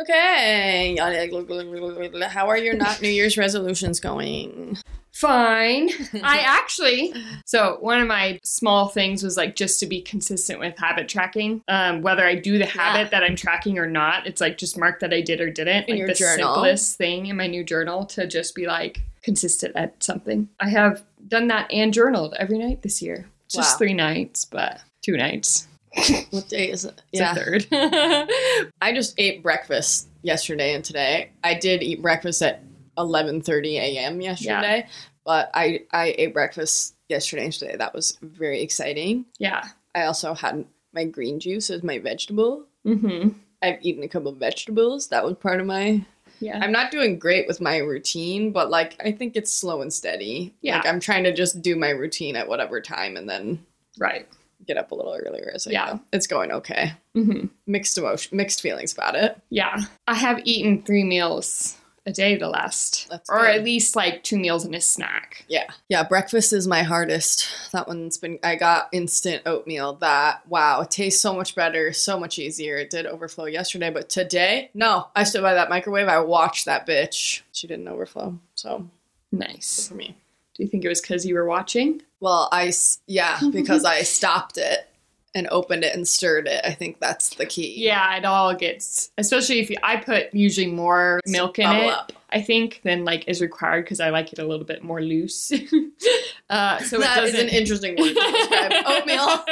Okay. How are your not New Year's resolutions going? Fine. I actually, so one of my small things was like just to be consistent with habit tracking. Um, whether I do the habit Yeah. that I'm tracking or not, it's like just mark that I did or didn't. In like your the journal. simplest thing in my new journal to just be like consistent at something. I have done that and journaled every night this year. Just Wow. three nights, but two nights. What day is it? It's a third. I just ate breakfast yesterday and today. I did eat breakfast at 11:30 a.m. yesterday, but I I ate breakfast yesterday and today. That was very exciting. yeah. I also had my green juice as my vegetable. Mm-hmm. I've eaten a couple of vegetables. That was part of my. Yeah. I'm not doing great with my routine, but like I think it's slow and steady. Yeah. Like I'm trying to just do my routine at whatever time and then right. Get up a little earlier as I Yeah. It's going okay. Mm-hmm. Mixed emotion, mixed feelings about it. Yeah. I have eaten three meals a day the last, That's or good. at least like two meals and a snack. Yeah. Yeah, breakfast is my hardest. That one's been I got instant oatmeal that wow, it tastes so much better, so much easier. It did overflow yesterday, but today, no. I stood by that microwave, I watched that bitch. She didn't overflow. So, Nice. for me. Do you think it was because you were watching? Well, I, yeah, because I stopped it and opened it and stirred it. I think that's the key. Yeah, it all gets, especially if you, I put usually more milk in it. up. I think than like is required because I like it a little bit more loose. uh, so That it is an interesting word to describe oatmeal.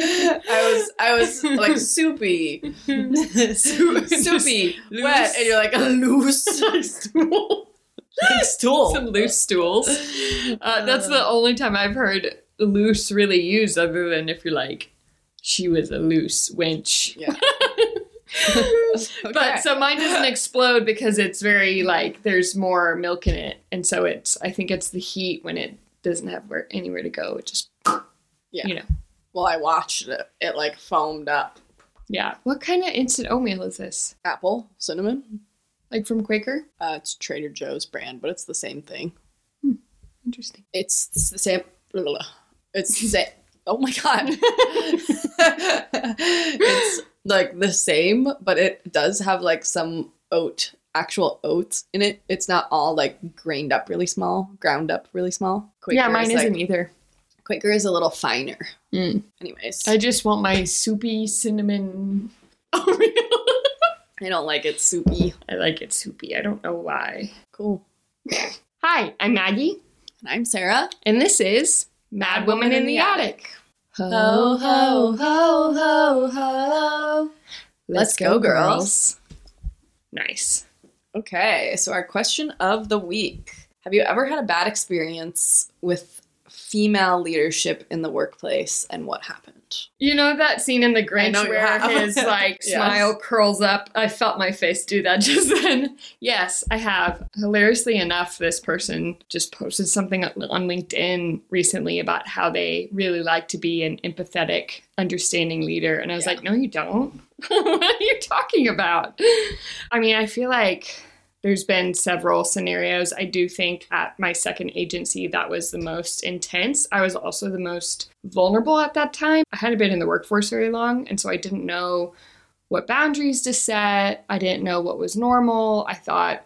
I was I was like soupy, soupy, Loose. wet, and you're like a loose stool. Like stool. Some loose stools. Uh, that's the only time I've heard loose really used, other than if you're like, she was a loose wench. Yeah. But so mine doesn't explode because it's very like there's more milk in it, and so it's I think it's the heat when it doesn't have where, anywhere to go. It just Yeah. you know Well, I watched it. It like foamed up. yeah. What kind of instant oatmeal is this? Apple, cinnamon. Like from Quaker? Uh, it's Trader Joe's brand, but it's the same thing. Interesting. It's the same. blah, blah, blah. It's the same. Oh my god. it's like the same, but it does have like some oat, actual oats in it. It's not all like grained up really small, ground up really small. Quaker yeah, mine is isn't either. Quaker is a little finer. Mm. Anyways, I just want my soupy cinnamon oatmeal. I don't like it soupy. I like it soupy. I don't know why. Cool. Hi, I'm Maggie, And I'm Sarah. and this is Mad Woman in the Attic. Ho, ho, ho, ho, ho. Let's go, girls. Nice. Okay, so our question of the week Have you ever had a bad experience with female leadership in the workplace and what happened? You know that scene in The Grinch where his like Yes. smile curls up? I felt my face do that just then. Yes, I have. Hilariously enough, this person just posted something on on LinkedIn recently about how they really like to be an empathetic, understanding leader. And I was Yeah. like, no, you don't. what are you talking about? I mean, I feel like there's been several scenarios. I do think at my second agency, that was the most intense. I was also the most vulnerable at that time. I hadn't been in the workforce very long, and so I didn't know what boundaries to set. I didn't know what was normal. I thought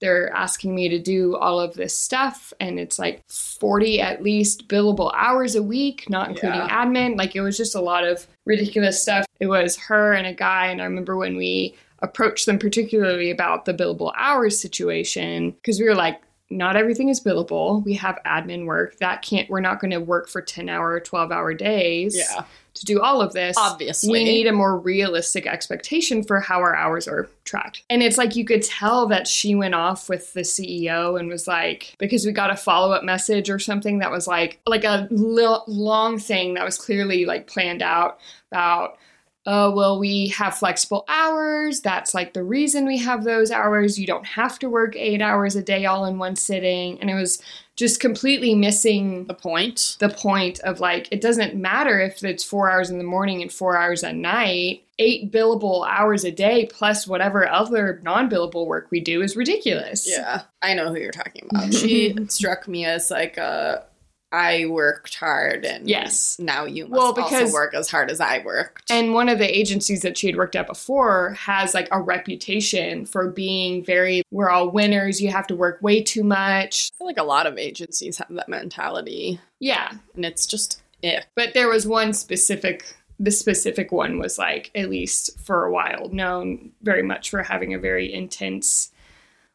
they're asking me to do all of this stuff, and it's like 40 at least billable hours a week, not including Yeah. admin. Like it was just a lot of ridiculous stuff. It was her and a guy, and I remember when we approached them particularly about the billable hours situation because we were like not everything is billable we have admin work that can't we're not going to work for 10 hour 12 hour days Yeah, to do all of this obviously. we need a more realistic expectation for how our hours are tracked. And it's like you could tell that she went off with the CEO and was like, because we got a follow up message or something that was like, like a li- long thing that was clearly like planned out about. Oh, well, we have flexible hours. That's like the reason we have those hours. You don't have to work eight hours a day all in one sitting. And it was just completely missing the point. the point of like it doesn't matter if it's four hours in the morning and four hours at night eight billable hours a day plus whatever other non-billable work we do is ridiculous Yeah, I know who you're talking about. She struck me as like a I worked hard and Yes. now you must Well, because- also work as hard as I worked. And one of the agencies that she had worked at before has like a reputation for being very, we're all winners. You have to work way too much. I feel like a lot of agencies have that mentality, Yeah. and it's just ick. But there was one specific, the specific one was like, at least for a while, known very much for having a very intense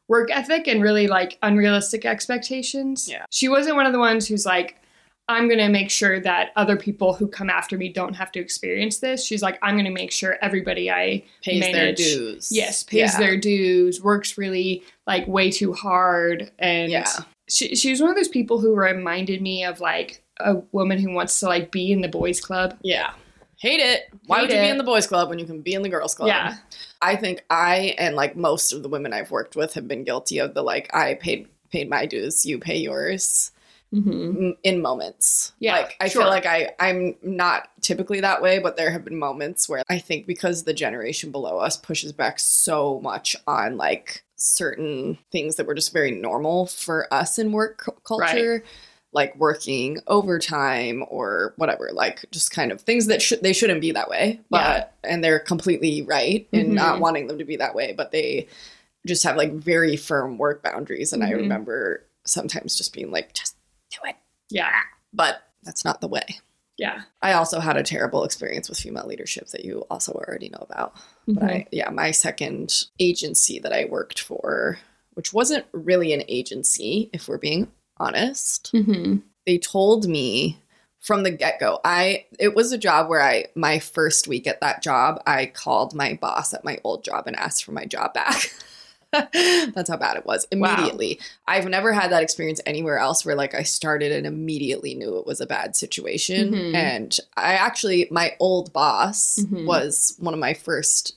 work ethic and really like unrealistic expectations. Yeah. She wasn't one of the ones who's like, I'm going to make sure that other people who come after me don't have to experience this. She's like, I'm going to make sure everybody I Pays their dues. Yes, pays Yeah. their dues, works really like way too hard. And Yeah. she, she was one of those people who reminded me of like a woman who wants to like be in the boys club. Yeah. Hate it. Why Hate would you be in the boys club when you can be in the girls club? Yeah. I think I and like most of the women I've worked with have been guilty of the like I paid paid my dues, you pay yours Mm-hmm. in moments. Yeah, Like I sure. feel like I I'm not typically that way, but there have been moments where I think because the generation below us pushes back so much on like certain things that were just very normal for us in work cu- culture. Like working overtime or whatever, like just kind of things that should they shouldn't be that way, but and they're completely right in not Mhm. wanting them to be that way, but they just have like very firm work boundaries. And I Mhm. remember sometimes just being like, just do it Yeah. but that's not the way. Yeah. I also had a terrible experience with female leadership that you also already know about. But Mhm. I, yeah, my second agency that I worked for, which wasn't really an agency, if we're being honest, Mhm. they told me from the get go. I it was a job where I my first week at that job, I called my boss at my old job and asked for my job back. That's how bad it was. Wow. Immediately. I've never had that experience anywhere else where like I started and immediately knew it was a bad situation. Mhm. And I actually my old boss Mhm. was one of my first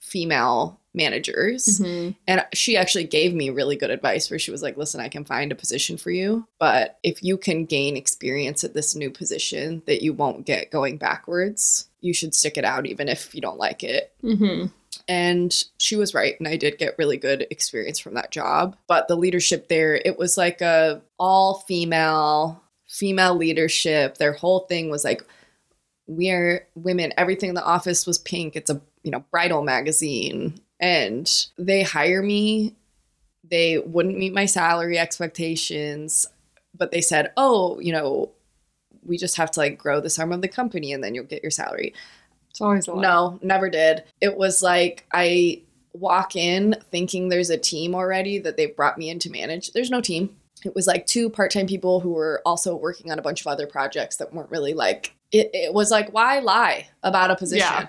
female managers. Mhm. And she actually gave me really good advice where she was like, listen, I can find a position for you, but if you can gain experience at this new position that you won't get going backwards, you should stick it out even if you don't like it. Mhm. And she was right, and I did get really good experience from that job. But the leadership there, it was like a all female, female leadership. Their whole thing was like, we are women. Everything in the office was pink. It's a you know bridal magazine, and they hire me. They wouldn't meet my salary expectations, but they said, "Oh, you know, we just have to like grow this arm of the company, and then you'll get your salary." It's always a lot. No, never did. It was like I walk in thinking there's a team already that they've brought me in to manage. There's no team. It was like two part time people who were also working on a bunch of other projects that weren't really like, it, it was like, why lie about a position Yeah.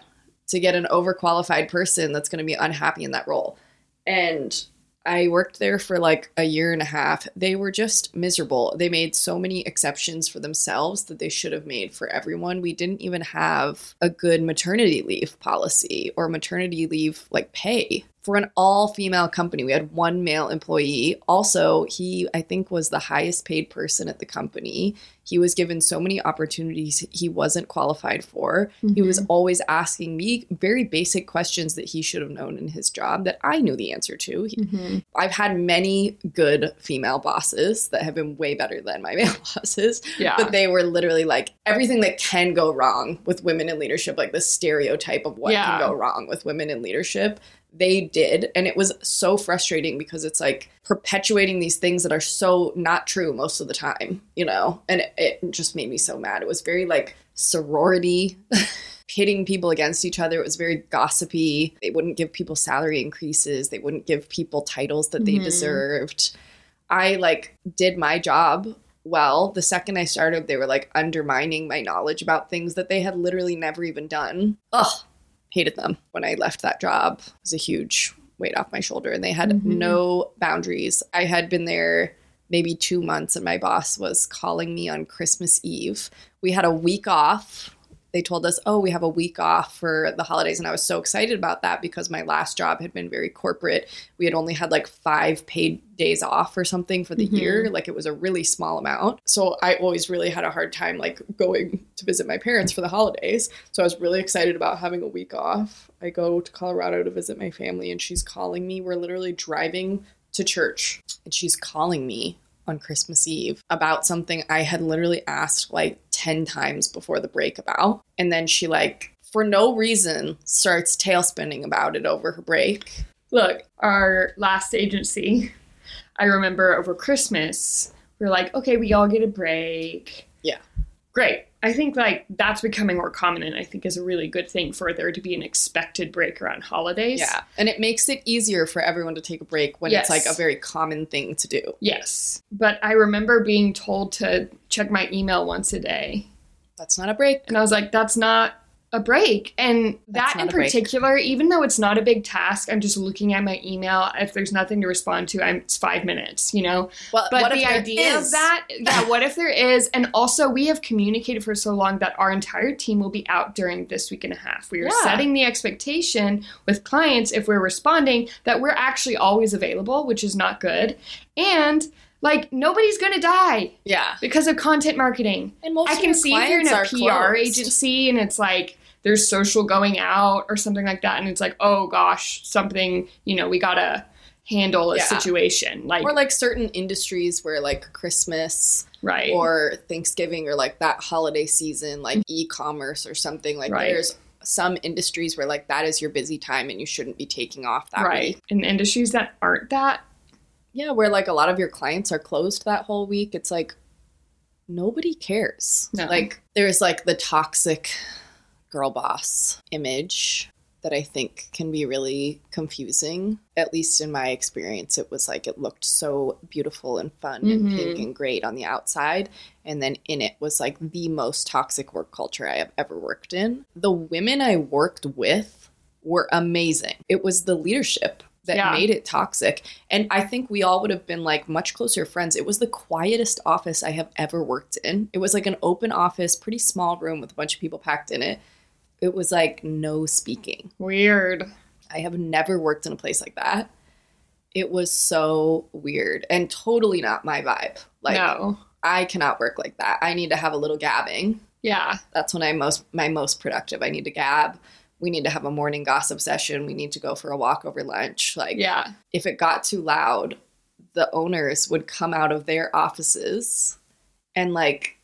To get an overqualified person that's going to be unhappy in that role? And I worked there for like a year and a half. They were just miserable. They made so many exceptions for themselves that they should have made for everyone. We didn't even have a good maternity leave policy or maternity leave like pay for an all female company. We had one male employee. Also, he, I think, was the highest paid person at the company. He was given so many opportunities he wasn't qualified for. He was always asking me very basic questions that he should have known in his job that I knew the answer to. Mhm. I've had many good female bosses that have been way better than my male bosses, Yeah. but they were literally like everything that can go wrong with women in leadership, like the stereotype of what Yeah. can go wrong with women in leadership. They did. And it was so frustrating because it's like perpetuating these things that are so not true most of the time, you know? And it, it just made me so mad. It was very like sorority. pitting people against each other. It was very gossipy. They wouldn't give people salary increases. They wouldn't give people titles that they Mhm. deserved. I like did my job well. The second I started, they were like undermining my knowledge about things that they had literally never even done. Ugh, hated them. When I left that job, it was a huge weight off my shoulder, and they had Mhm. no boundaries. I had been there maybe two months, and my boss was calling me on Christmas Eve. We had a week off they told us, oh, we have a week off for the holidays. And I was so excited about that because my last job had been very corporate. We had only had like five paid days off or something for the Mhm. year. Like it was a really small amount. So I always really had a hard time like going to visit my parents for the holidays. So I was really excited about having a week off. I go to Colorado to visit my family and she's calling me. We're literally driving to church and she's calling me on Christmas Eve about something I had literally asked like 10 times before the break about. And then she, like, for no reason, starts tail spinning about it over her break. Look, our last agency, I remember over Christmas, we are like, okay, we all get a break. Yeah. Great. I think like that's becoming more common and I think is a really good thing for there to be an expected break around holidays. Yeah. And it makes it easier for everyone to take a break when Yes. it's like a very common thing to do. Yes. But I remember being told to check my email once a day. That's not a break. And I was like, that's not a break. And that in particular, even though it's not a big task, I'm just looking at my email. If there's nothing to respond to, I'm it's five minutes, you know? Well, But what the idea of is? that, yeah, what if there is? And also, we have communicated for so long that our entire team will be out during this week and a half. We are Yeah. setting the expectation with clients if we're responding that we're actually always available, which is not good. And like nobody's gonna die Yeah. because of content marketing. And most I of can see if you're in a PR closed. agency and it's like there's social going out or something like that, and it's like, oh gosh, something, you know, we gotta handle a Yeah. situation. Like, Or like certain industries where like Christmas right. or Thanksgiving or like that holiday season, like mm-hmm. e-commerce or something. Like Right. there's some industries where like that is your busy time and you shouldn't be taking off that right. week. In industries that aren't that, Yeah, where like a lot of your clients are closed that whole week. It's like nobody cares. No. Like there's like the toxic girl boss image that I think can be really confusing. At least in my experience, it was like it looked so beautiful and fun and Mhm. pink and great on the outside. And then in it was like the most toxic work culture I have ever worked in. The women I worked with were amazing. It was the leadership that Yeah. made it toxic. And I think we all would have been like much closer friends. It was the quietest office I have ever worked in. It was like an open office, pretty small room with a bunch of people packed in it. It was like no speaking. weird. I have never worked in a place like that. It was so weird and totally not my vibe. Like no. I cannot work like that. I need to have a little gabbing. Yeah. That's when I'm most my most productive. I need to gab. We need to have a morning gossip session. We need to go for a walk over lunch. Like Yeah. if it got too loud, the owners would come out of their offices and like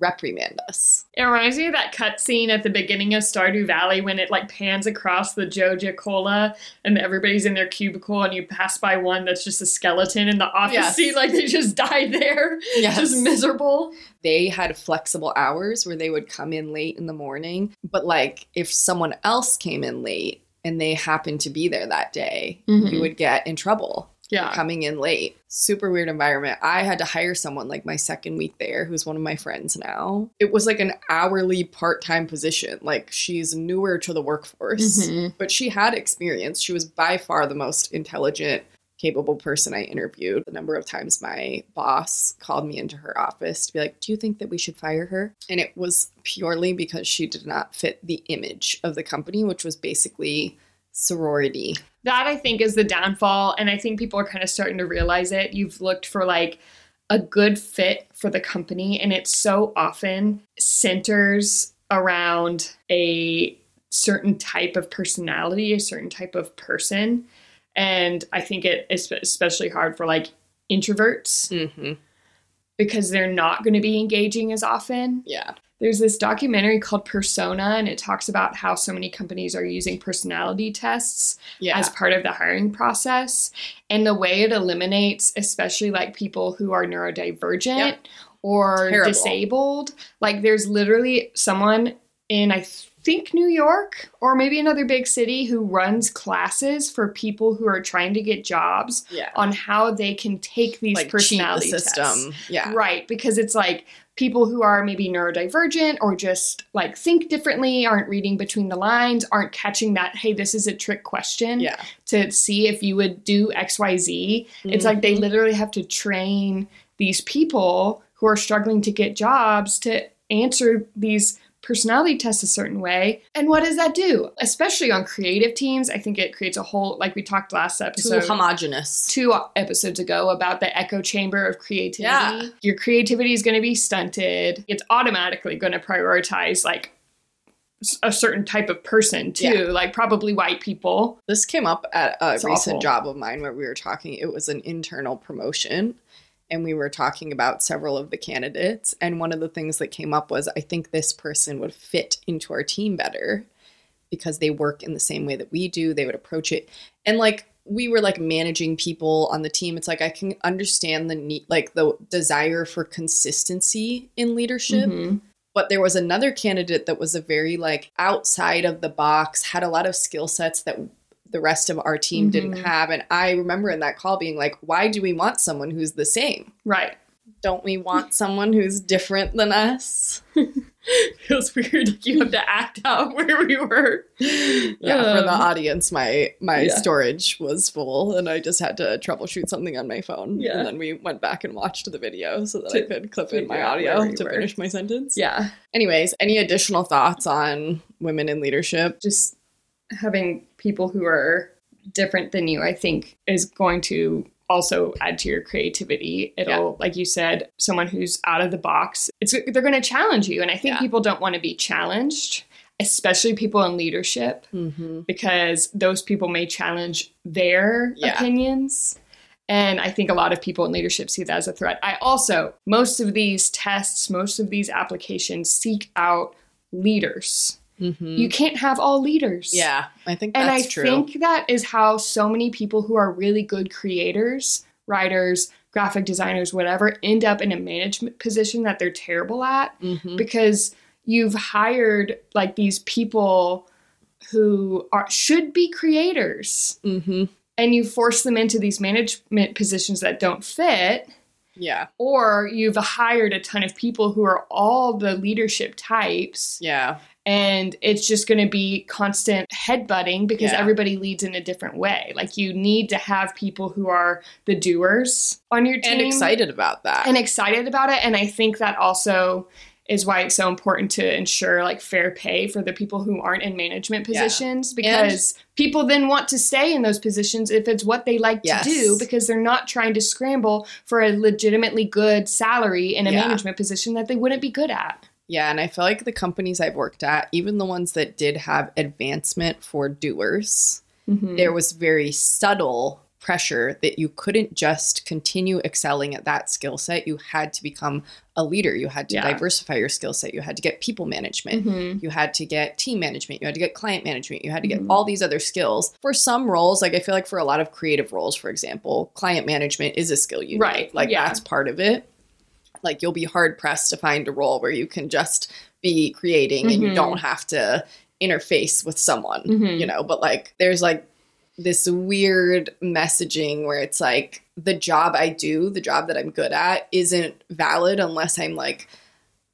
reprimand us. It reminds me of that cutscene at the beginning of Stardew Valley when it like pans across the Joja Cola and everybody's in their cubicle and you pass by one that's just a skeleton in the office Yes. seat, like they just died there. Yes. Just miserable. They had flexible hours where they would come in late in the morning, but like if someone else came in late and they happened to be there that day, Mhm. you would get in trouble. Yeah. coming in late. Super weird environment. I had to hire someone like my second week there who's one of my friends now. It was like an hourly part time position. Like she's newer to the workforce, Mhm. but she had experience. She was by far the most intelligent, capable person I interviewed. The number of times my boss called me into her office to be like, Do you think that we should fire her? And it was purely because she did not fit the image of the company, which was basically sorority. That I think is the downfall. And I think people are kind of starting to realize it. You've looked for like a good fit for the company, and it so often centers around a certain type of personality, a certain type of person. And I think it is especially hard for like introverts Mm-hmm. because they're not going to be engaging as often. Yeah. There's this documentary called Persona, and it talks about how so many companies are using personality tests Yeah. as part of the hiring process and the way it eliminates especially like people who are neurodivergent Yep. or Terrible. disabled like there's literally someone in i think new york or maybe another big city who runs classes for people who are trying to get jobs yeah. on how they can take these like personality the system. tests Yeah. Right, because it's like people who are maybe neurodivergent or just like think differently, aren't reading between the lines, aren't catching that, hey, this is a trick question Yeah. to see if you would do XYZ. It's like Mm-hmm. they literally have to train these people who are struggling to get jobs to answer these personality tests a certain way. And what does that do? Especially on creative teams, I think it creates a whole like we talked last too episode homogenous. two episodes ago about the echo chamber of creativity. Yeah. Your creativity is going to be stunted. It's automatically going to prioritize like a certain type of person too, Yeah. like probably white people. This came up at a It's recent awful. job of mine where we were talking. It was an internal promotion, and we were talking about several of the candidates. And one of the things that came up was I think this person would fit into our team better because they work in the same way that we do. They would approach it. And like, we were like managing people on the team. It's like I can understand the need, like the desire for consistency in leadership. Mhm. But there was another candidate that was a very like outside of the box, had a lot of skill sets that the rest of our team didn't Mhm. have. And I remember in that call being like, why do we want someone who's the same? Right. Don't we want someone who's different than us? Feels weird. Like you have to act out where we were. Yeah, for the Um, audience, my my yeah. storage was full, and I just had to troubleshoot something on my phone. Yeah. and then we went back and watched the video so that I could clip in my figure out where audio we to were. finish my sentence. Yeah. Anyways, any additional thoughts on women in leadership? Just having people who are different than you, I think, is going to also add to your creativity. It'll, like you said, someone who's out of the box. It's they're going to challenge you, and I think Yeah. people don't want to be challenged, especially people in leadership. Mm-hmm. because those people may challenge their Yeah. opinions. And I think a lot of people in leadership see that as a threat. I also, most of these tests, most of these applications seek out leaders. Mm-hmm. You can't have all leaders. yeah, I think that's true. And I true. think that is how so many people who are really good creators, writers, graphic designers, whatever, end up in a management position that they're terrible at Mhm. because you've hired like these people who are should be creators Mhm. and you force them into these management positions that don't fit Yeah, or you've hired a ton of people who are all the leadership types yeah, and it's just going to be constant headbutting because Yeah. everybody leads in a different way like you need to have people who are the doers on your team and excited about that. and excited about it and i think that also is why it's so important to ensure like fair pay for the people who aren't in management Yeah. positions because people then want to stay in those positions if it's what they like Yes. to do because they're not trying to scramble for a legitimately good salary in a Yeah. management position that they wouldn't be good at Yeah, and I feel like the companies I've worked at, even the ones that did have advancement for doers, Mhm. there was very subtle pressure that you couldn't just continue excelling at that skill set. You had to become a leader. You had to Yeah. diversify your skill set. You had to get people management. Mhm. You had to get team management. You had to get client management. You had to get Mhm. all these other skills. For some roles, like I feel like for a lot of creative roles, for example, client management is a skill you Right, need. Like yeah. that's part of it. Like you'll be hard pressed to find a role where you can just be creating and you Mhm. don't have to interface with someone, Mhm. you know, but like there's like this weird messaging where it's like the job I do, the job that I'm good at, isn't valid unless I'm like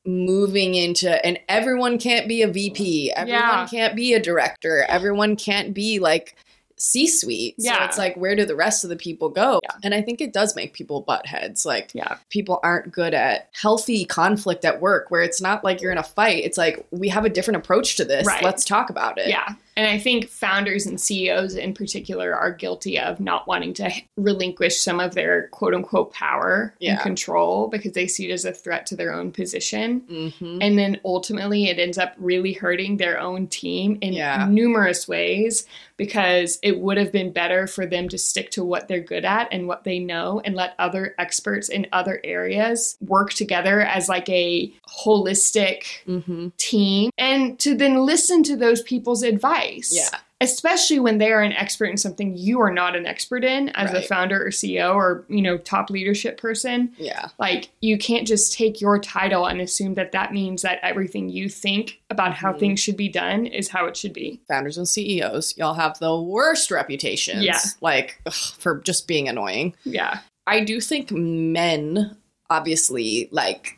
moving into and everyone can't be a VP, everyone Yeah. can't be a director, everyone can't be like C suite. So Yeah. it's like where do the rest of the people go? Yeah. And I think it does make people butt heads. Like yeah people aren't good at healthy conflict at work where it's not like you're in a fight. It's like we have a different approach to this. Right. Let's talk about it. Yeah. And I think founders and CEOs in particular are guilty of not wanting to relinquish some of their quote unquote power Yeah. and control because they see it as a threat to their own position. hmm And then ultimately it ends up really hurting their own team in Yeah. numerous ways because it would have been better for them to stick to what they're good at and what they know and let other experts in other areas work together as like a holistic hmm team and to then listen to those people's advice. Yeah. Especially when they are an expert in something you are not an expert in as a founder or CEO or, you know, top leadership person. Yeah. Like you can't just take your title and assume that that means that everything you think about how Mhm. things should be done is how it should be. Founders and CEOs, y'all have the worst reputations. Yeah. Like ugh, for just being annoying. Yeah. I do think men obviously like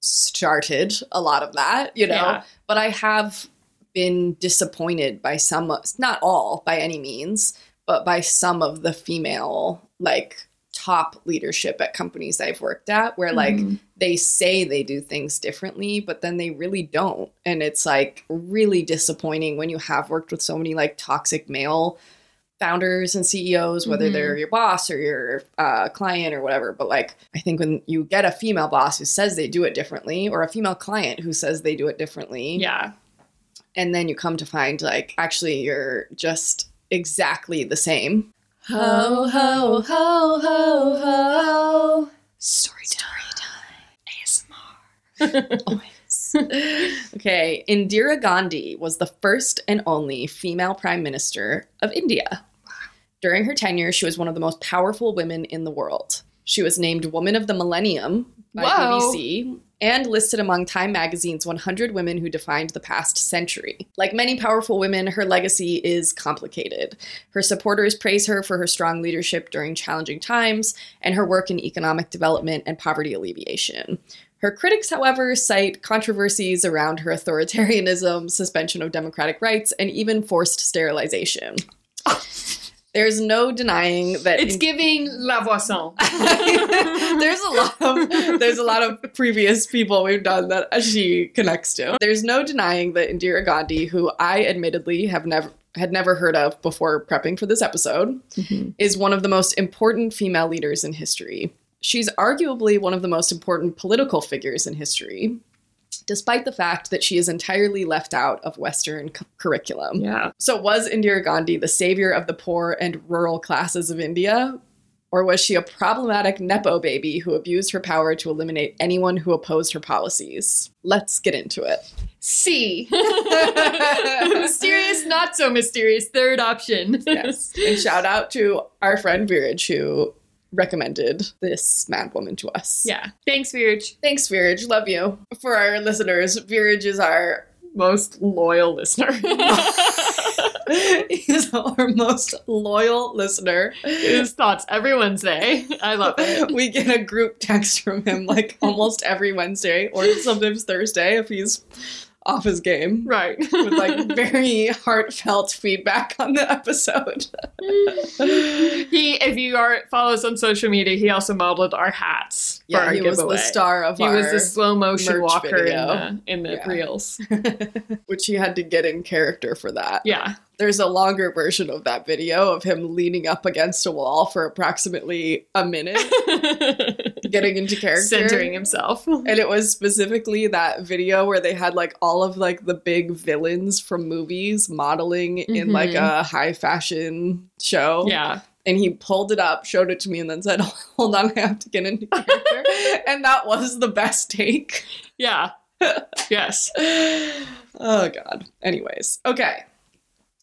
started a lot of that, you know, Yeah. but I have been disappointed by some, not all by any means, but by some of the female like top leadership at companies I've worked at where like Mhm. they say they do things differently, but then they really don't. And it's like really disappointing when you have worked with so many like toxic male founders and CEOs, whether Mhm. they're your boss or your uh, client or whatever. But like, I think when you get a female boss who says they do it differently, or a female client who says they do it differently, yeah. And then you come to find like actually you're just exactly the same. Ho, ho, ho, ho, ho. Story time. ASMR. Always. okay, Indira Gandhi was the first and only female prime minister of India. During her tenure, she was one of the most powerful women in the world. She was named Woman of the Millennium by Whoa. BBC and listed among Time magazine's 100 women who defined the past century. Like many powerful women, her legacy is complicated. Her supporters praise her for her strong leadership during challenging times and her work in economic development and poverty alleviation. Her critics, however, cite controversies around her authoritarianism, suspension of democratic rights, and even forced sterilization. There's no denying that It's giving La Voisin. there's a lot of there's a lot of previous people we've done that she connects to. There's no denying that Indira Gandhi, who I admittedly have never had never heard of before prepping for this episode, mm-hmm. is one of the most important female leaders in history. She's arguably one of the most important political figures in history, despite the fact that she is entirely left out of Western cu- curriculum. yeah. So, was Indira Gandhi the savior of the poor and rural classes of India? Or was she a problematic Nepo baby who abused her power to eliminate anyone who opposed her policies? Let's get into it. C. mysterious, not so mysterious. Third option. Yes. and shout out to our friend Viraj who recommended this madwoman to us. Yeah. Thanks, Viraj. Thanks, Viraj. Love you. For our listeners, Viraj is our Most loyal listener. he's our most loyal listener. His thoughts every Wednesday. I love it. we get a group text from him like almost every Wednesday or sometimes Thursday if he's off his game Right. with like very heartfelt feedback on the episode. he, if you are follow us on social media, he also modeled our hats for yeah, our he was the star of He our, was the slow motion walker video. in the, in the Yeah. reels. which he had to get in character for that. Yeah. There's a longer version of that video of him leaning up against a wall for approximately a minute, getting into character. Centering himself. and it was specifically that video where they had like all of like the big villains from movies modeling in mm-hmm. like a high fashion show. Yeah. And he pulled it up, showed it to me, and then said, Hold on, I have to get into character. and that was the best take. Yeah. yes. Oh god. Anyways. Okay.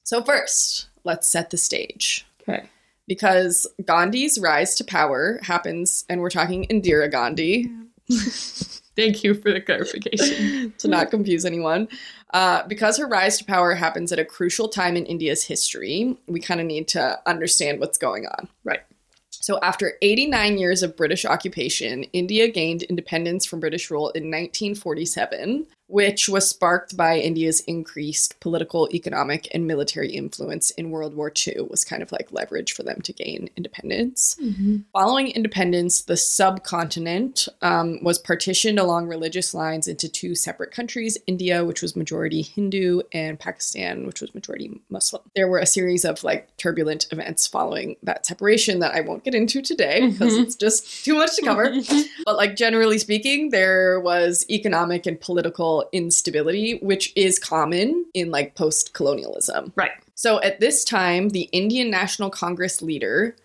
So first, let's set the stage. Okay. Because Gandhi's rise to power happens, and we're talking Indira Gandhi, Thank you for the clarification. to not confuse anyone. Uh, because her rise to power happens at a crucial time in India's history, we kind of need to understand what's going on. Right. So, after 89 years of British occupation, India gained independence from British rule in 1947, which was sparked by India's increased political, economic, and military influence in World War II, was kind of like leverage for them to gain independence. Mm-hmm. Following independence, the subcontinent um, was partitioned along religious lines into two separate countries India, which was majority Hindu, and Pakistan, which was majority Muslim. There were a series of like turbulent events following that separation that I won't get into today because mm-hmm. it's just too much to cover. Mm-hmm. but, like, generally speaking, there was economic and political instability, which is common in like post colonialism. Right. So at this time, the Indian National Congress leader,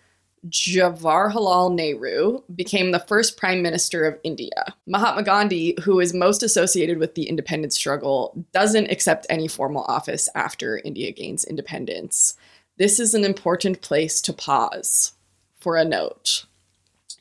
Jawaharlal Nehru, became the first prime minister of India. Mahatma Gandhi, who is most associated with the independence struggle, doesn't accept any formal office after India gains independence. This is an important place to pause for a note.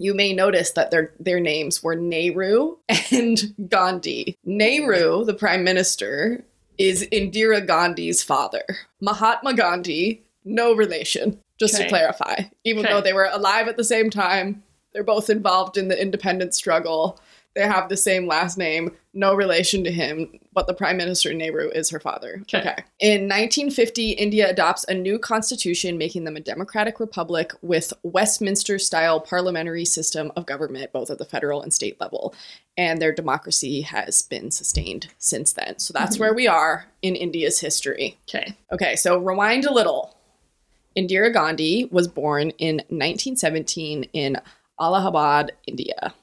You may notice that their their names were Nehru and Gandhi. Nehru, the prime minister, is Indira Gandhi's father. Mahatma Gandhi, no relation, just to clarify. Even Okay. though they were alive at the same time, they're both involved in the independence struggle. They have the same last name, no relation to him, but the Prime Minister Nehru is her father. Okay. In 1950, India adopts a new constitution, making them a democratic republic with Westminster style parliamentary system of government, both at the federal and state level. And their democracy has been sustained since then. So that's mm-hmm. where we are in India's history. Okay. Okay, so rewind a little. Indira Gandhi was born in 1917 in Allahabad, India.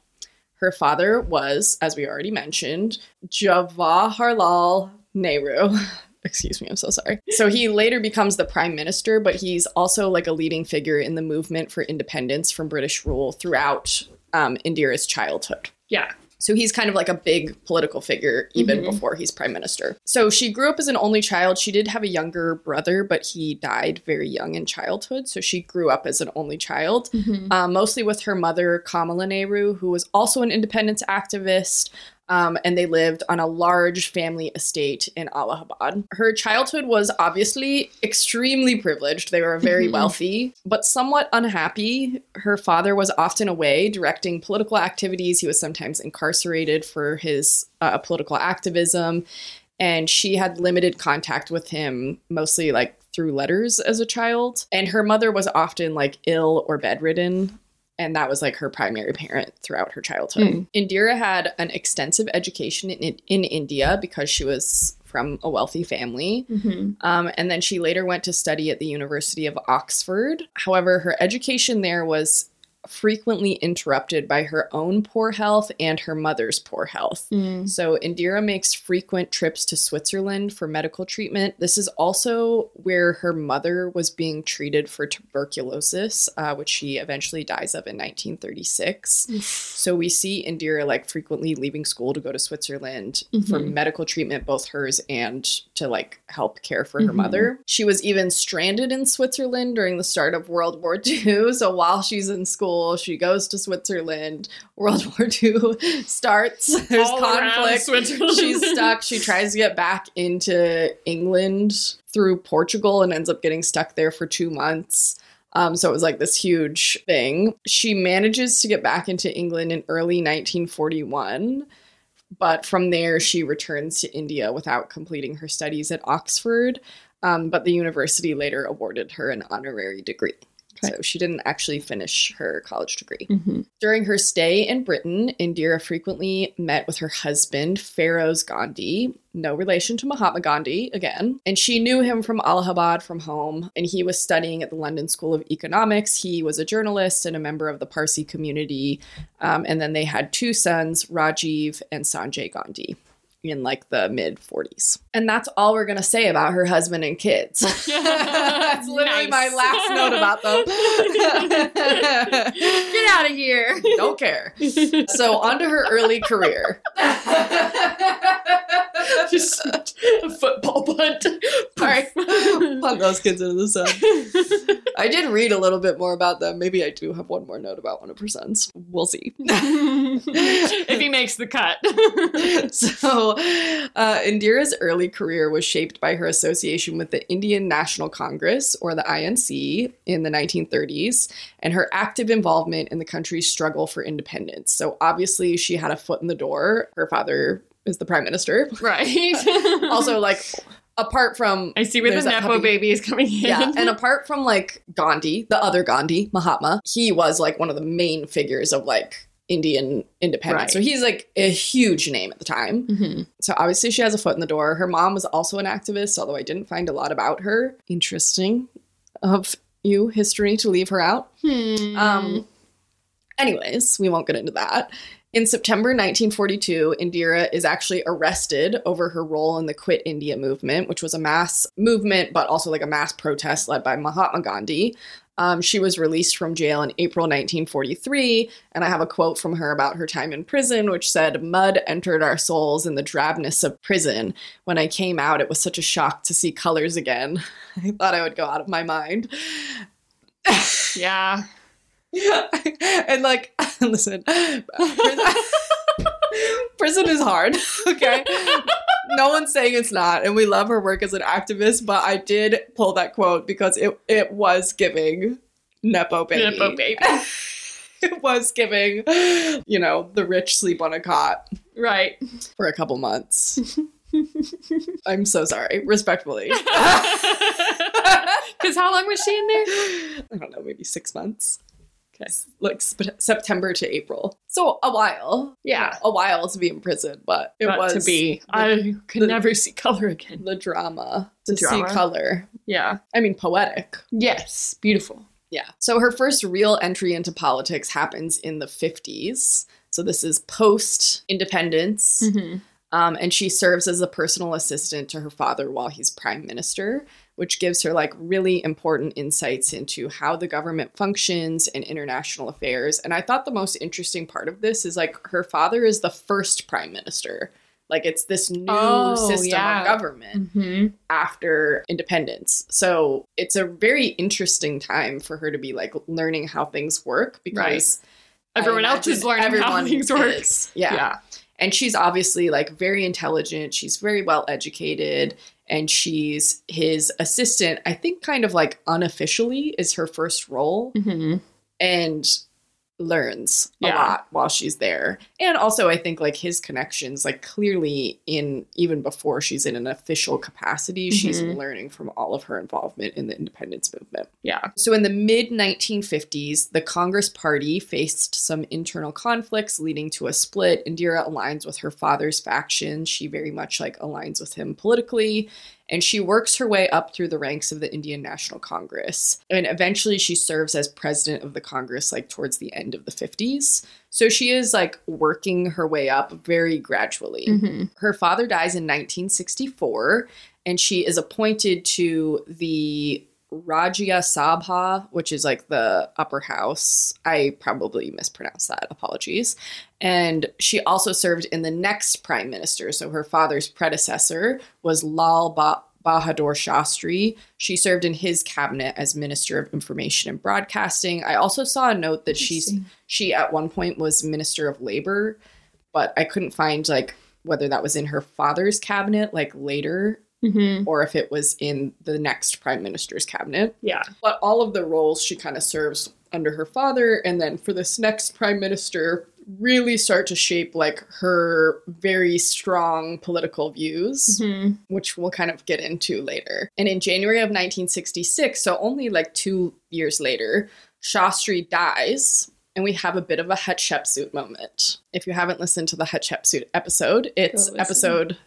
Her father was, as we already mentioned, Jawaharlal Nehru. Excuse me, I'm so sorry. So he later becomes the prime minister, but he's also like a leading figure in the movement for independence from British rule throughout um, Indira's childhood. Yeah. So he's kind of like a big political figure even Mhm. before he's prime minister. So she grew up as an only child. She did have a younger brother, but he died very young in childhood. So she grew up as an only child, um, mostly with her mother, Kamala Nehru, who was also an independence activist. Um, and they lived on a large family estate in Allahabad. Her childhood was obviously extremely privileged. They were very wealthy, but somewhat unhappy. Her father was often away directing political activities. He was sometimes incarcerated for his uh, political activism. And she had limited contact with him, mostly like through letters as a child. And her mother was often like ill or bedridden and that was like her primary parent throughout her childhood. Mm. Indira had an extensive education in, in India because she was from a wealthy family. Mhm. Um, and then she later went to study at the University of Oxford. However, her education there was frequently interrupted by her own poor health and her mother's poor health. Mm. So Indira makes frequent trips to Switzerland for medical treatment. This is also where her mother was being treated for tuberculosis, uh, which she eventually dies of in 1936. So we see Indira like frequently leaving school to go to Switzerland for Mhm. medical treatment, both hers and to like help care for her Mhm. mother. She was even stranded in Switzerland during the start of World War II. So while she's in school, she goes to Switzerland. World War II starts. There's All conflict. She's stuck. She tries to get back into England through Portugal and ends up getting stuck there for two months. Um, so it was like this huge thing. She manages to get back into England in early 1941, but from there she returns to India without completing her studies at Oxford. Um, but the university later awarded her an honorary degree. So she didn't actually finish her college degree. Mhm. During her stay in Britain, Indira frequently met with her husband, Feroz Gandhi, no relation to Mahatma Gandhi again. And she knew him from Allahabad from home, and he was studying at the London School of Economics. He was a journalist and a member of the Parsi community. Um, and then they had two sons, Rajiv and Sanjay Gandhi. In like the mid 40s. And that's all we're going to say about her husband and kids. that's literally my last note about them. Get out of here. Don't care. So on to her early career. Just a football punt. All right, punt those kids into the sun. I did read a little bit more about them. Maybe I do have one more note about one of her sons. We'll see. if he makes the cut. so, uh, Indira's early career was shaped by her association with the Indian National Congress, or the INC, in the 1930s, and her active involvement in the country's struggle for independence. So, obviously, she had a foot in the door. Her father is the prime minister. right. Also, like, apart from I see where the Nepo puppy- baby is coming in. yeah, and apart from like Gandhi, the other Gandhi, Mahatma, he was like one of the main figures of like Indian independence. Right. So he's like a huge name at the time. Mhm. So obviously she has a foot in the door. Her mom was also an activist, although I didn't find a lot about her. Interesting of you history to leave her out. Hmm. Um anyways, we won't get into that. In September 1942, Indira is actually arrested over her role in the Quit India movement, which was a mass movement, but also like a mass protest led by Mahatma Gandhi. Um, she was released from jail in April 1943, and I have a quote from her about her time in prison, which said, Mud entered our souls in the drabness of prison. When I came out, it was such a shock to see colors again. I thought I would go out of my mind. yeah. and like, listen, prison, prison is hard, okay? No one's saying it's not, and we love her work as an activist, but I did pull that quote because it, it was giving Nepo baby. Nepo baby. it was giving, you know, the rich sleep on a cot Right. for a couple months. I'm so sorry, respectfully. Because how long was she in there? I don't know, maybe six months. Okay. Like sp- September to April. So a while. Yeah. A while to be in prison, but it But was to be. the, I could the- never see color again. the drama to drama. see color. Yeah. I mean, poetic. Yes. Beautiful. Yeah. So her first real entry into politics happens in the 50s. So this is post independence. Mm-hmm. Um, and she serves as a personal assistant to her father while he's prime minister, which gives her like really important insights into how the government functions and international affairs. And I thought the most interesting part of this is like her father is the first prime minister. Like it's this new Oh, system yeah. of government hmm after independence. So it's a very interesting time for her to be like learning how things work because I Everyone else is learning how things work. Yeah. yeah. And she's obviously like very intelligent. She's very well educated. And she's his assistant, I think, kind of like unofficially is her first role. Hmm and learns a Yeah. lot while she's there. And also, I think like his connections, like clearly in even before she's in an official capacity, she's Mhm. learning from all of her involvement in the independence movement. Yeah. So, in the mid 1950s, the Congress Party faced some internal conflicts leading to a split. Indira aligns with her father's faction. She very much like aligns with him politically, and she works her way up through the ranks of the Indian National Congress. And eventually, she serves as president of the Congress, like towards the end of the 50s. So, she is like working her way up very gradually. hmm Her father dies in 1964, and she is appointed to the Rajya Sabha, which is like the upper house. I probably mispronounced that. Apologies. And she also served in the next prime minister. So her father's predecessor was Lal ba- Bahadur Shastri. She served in his cabinet as Minister of Information and Broadcasting. I also saw a note that she's she at one point was Minister of Labor, but I couldn't find like whether that was in her father's cabinet like later hmm or if it was in the next prime minister's cabinet. Yeah. But all of the roles she kind of serves under her father and then for this next prime minister really start to shape like her very strong political views hmm which we'll kind of get into later. And in January of 1966, so only like two years later, Shastri dies, and we have a bit of a Hatshepsut moment. If you haven't listened to the Hatshepsut episode, it's episode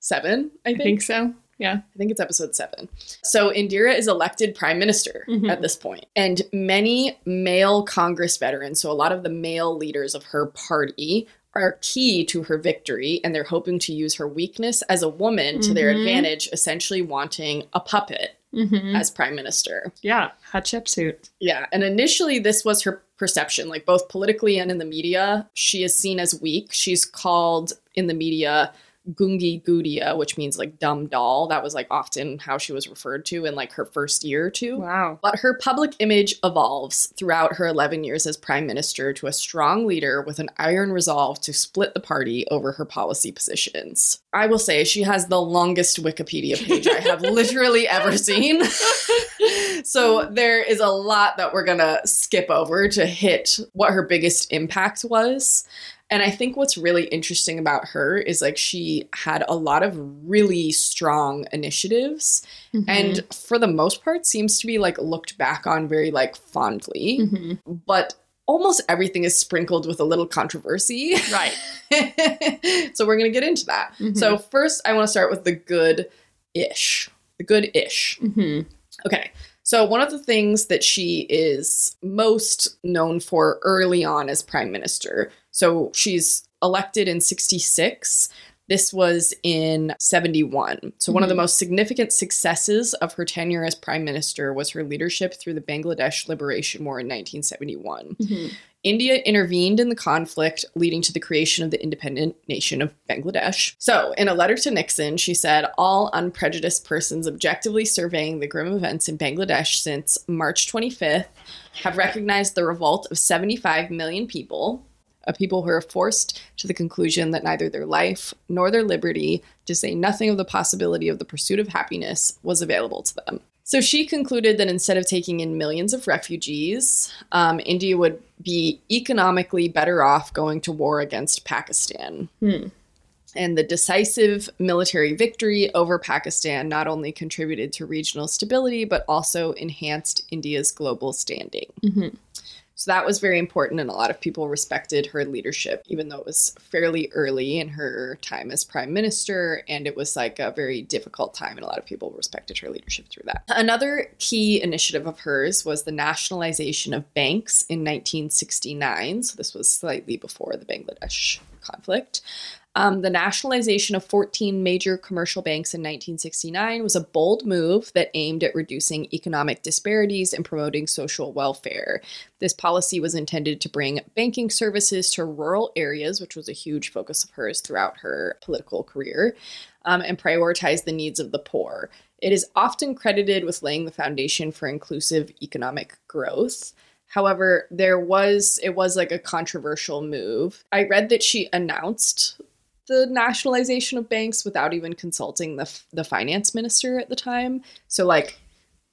seven, I I think. think so. Yeah. I think it's episode seven. So Indira is elected prime minister Mhm. at this point, and many male Congress veterans, so a lot of the male leaders of her party, are key to her victory, and they're hoping to use her weakness as a woman to their Mhm. advantage, essentially wanting a puppet hmm as prime minister. Yeah. Hatshepsut. Yeah, and initially this was her perception, like both politically and in the media. She is seen as weak. She's called in the media Gungi Gudia, which means like dumb doll. That was like often how she was referred to in like her first year or two. Wow. But her public image evolves throughout her 11 years as prime minister to a strong leader with an iron resolve to split the party over her policy positions. I will say she has the longest Wikipedia page I have literally ever seen. so there is a lot that we're going to skip over to hit what her biggest impact was. And I think what's really interesting about her is like she had a lot of really strong initiatives Mhm. and for the most part seems to be like looked back on very like fondly Mhm. but almost everything is sprinkled with a little controversy right. so we're going to get into that Mhm. so first i want to start with the good ish the good ish hmm okay so one of the things that she is most known for early on as prime minister so she's elected in 66 this was in 71. So, one of the Mhm. most significant successes of her tenure as prime minister was her leadership through the Bangladesh Liberation War in 1971. hmm India intervened in the conflict, leading to the creation of the independent nation of Bangladesh. So, in a letter to Nixon, she said, All unprejudiced persons objectively surveying the grim events in Bangladesh since March 25th have recognized the revolt of 75 million people, a people who are forced to the conclusion that neither their life nor their liberty, to say nothing of the possibility of the pursuit of happiness, was available to them. So she concluded that instead of taking in millions of refugees, um, India would be economically better off going to war against Pakistan. Hmm. And the decisive military victory over Pakistan not only contributed to regional stability, but also enhanced India's global standing. hmm So that was very important, and a lot of people respected her leadership, even though it was fairly early in her time as prime minister, and it was like a very difficult time, and a lot of people respected her leadership through that. Another key initiative of hers was the nationalization of banks in 1969. So this was slightly before the Bangladesh conflict. Um, the nationalization of 14 major commercial banks in 1969 was a bold move that aimed at reducing economic disparities and promoting social welfare. This policy was intended to bring banking services to rural areas, which was a huge focus of hers throughout her political career, um, and prioritize the needs of the poor. It is often credited with laying the foundation for inclusive economic growth. However, there was it was like a controversial move. I read that she announced the nationalization of banks without even consulting the the finance minister at the time. So like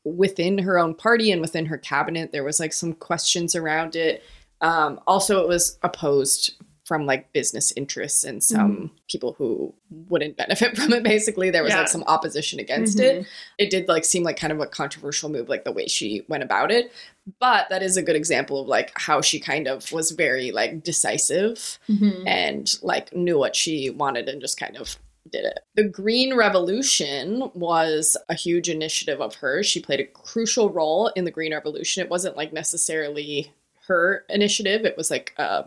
within her own party and within her cabinet, there was like some questions around it. Um, also, it was opposed from like business interests and some mm-hmm. people who wouldn't benefit from it basically there was yeah. like some opposition against mm-hmm. it it did like seem like kind of a controversial move like the way she went about it but that is a good example of like how she kind of was very like decisive mm-hmm. and like knew what she wanted and just kind of did it. The Green Revolution was a huge initiative of hers. She played a crucial role in the Green Revolution. It wasn't like necessarily her initiative, it was like a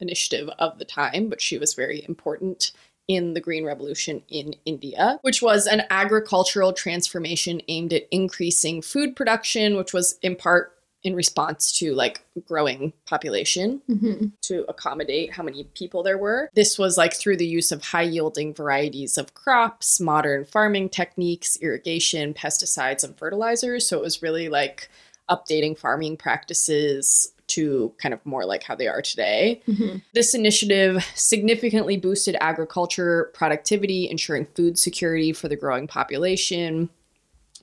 initiative of the time, but she was very important in the Green Revolution in India, which was an agricultural transformation aimed at increasing food production, which was in part in response to like growing population mm-hmm. to accommodate how many people there were. This was like through the use of high yielding varieties of crops, modern farming techniques, irrigation, pesticides, and fertilizers. So it was really like updating farming practices, to kind of more like how they are today. Mm-hmm. This initiative significantly boosted agriculture productivity, ensuring food security for the growing population.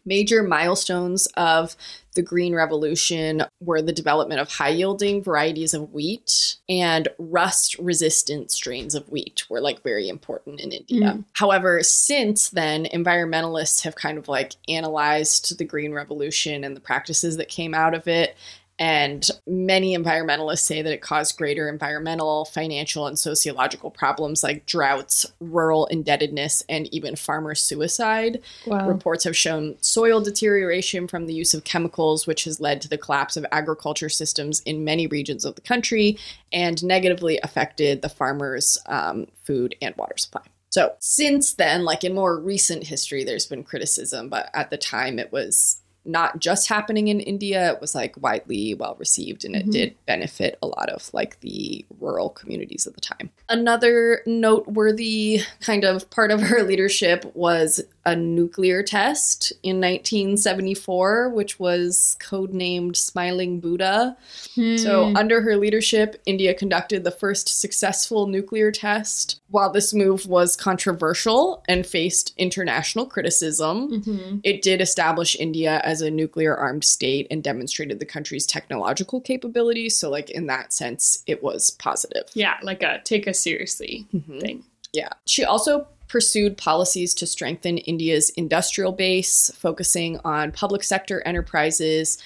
Major milestones of the Green Revolution were the development of high yielding varieties of wheat and rust resistant strains of wheat were like very important in India. Mm. However, since then, environmentalists have kind of like analyzed the Green Revolution and the practices that came out of it and many environmentalists say that it caused greater environmental, financial, and sociological problems like droughts, rural indebtedness, and even farmer suicide. Wow. Reports have shown soil deterioration from the use of chemicals, which has led to the collapse of agriculture systems in many regions of the country and negatively affected the farmers' um, food and water supply. So, since then, like in more recent history, there's been criticism, but at the time it was not just happening in India, it was like widely well received and it mm-hmm. did benefit a lot of like the rural communities at the time. Another noteworthy kind of part of her leadership was a nuclear test in 1974, which was codenamed Smiling Buddha. Hmm. So, under her leadership, India conducted the first successful nuclear test. While this move was controversial and faced international criticism, mm-hmm. it did establish India as a nuclear armed state and demonstrated the country's technological capabilities. So, like, in that sense, it was positive. Yeah, like a take us seriously mm-hmm. thing. Yeah. She also pursued policies to strengthen India's industrial base, focusing on public sector enterprises,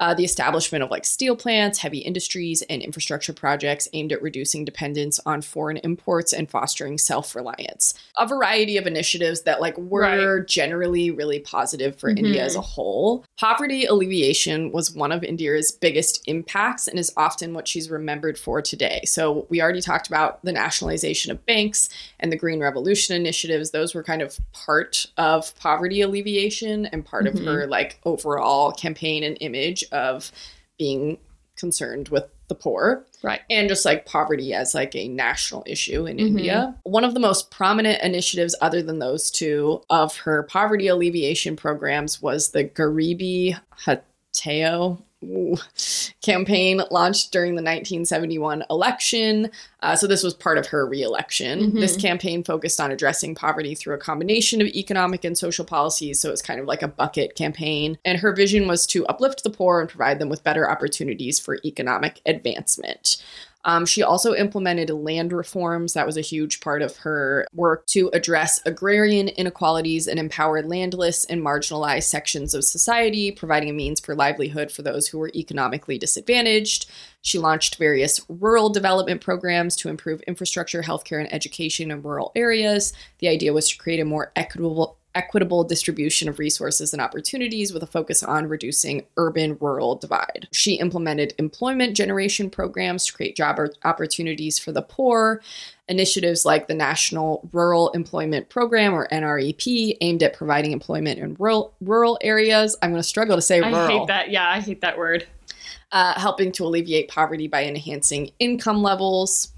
uh, the establishment of like steel plants, heavy industries, and infrastructure projects aimed at reducing dependence on foreign imports and fostering self reliance. A variety of initiatives that like were right. generally really positive for mm-hmm. India as a whole. Poverty alleviation was one of India's biggest impacts and is often what she's remembered for today. So we already talked about the nationalization of banks and the Green Revolution initiatives. Those were kind of part of poverty alleviation and part mm-hmm. of her like overall campaign and image of being concerned with the poor. Right. And just like poverty as like a national issue in mm-hmm. India. One of the most prominent initiatives, other than those two, of her poverty alleviation programs was the Garibi Hatao campaign launched during the 1971 election. Uh, so, this was part of her reelection. Mm-hmm. This campaign focused on addressing poverty through a combination of economic and social policies. So, it's kind of like a bucket campaign. And her vision was to uplift the poor and provide them with better opportunities for economic advancement. Um, she also implemented land reforms. That was a huge part of her work to address agrarian inequalities and empower landless and marginalized sections of society, providing a means for livelihood for those who were economically disadvantaged. She launched various rural development programs to improve infrastructure, healthcare, and education in rural areas. The idea was to create a more equitable equitable distribution of resources and opportunities with a focus on reducing urban rural divide. She implemented employment generation programs to create job opportunities for the poor. Initiatives like the National Rural Employment Program or NREP aimed at providing employment in rural rural areas. I'm going to struggle to say rural. I hate that. Yeah, I hate that word. Uh, helping to alleviate poverty by enhancing income levels.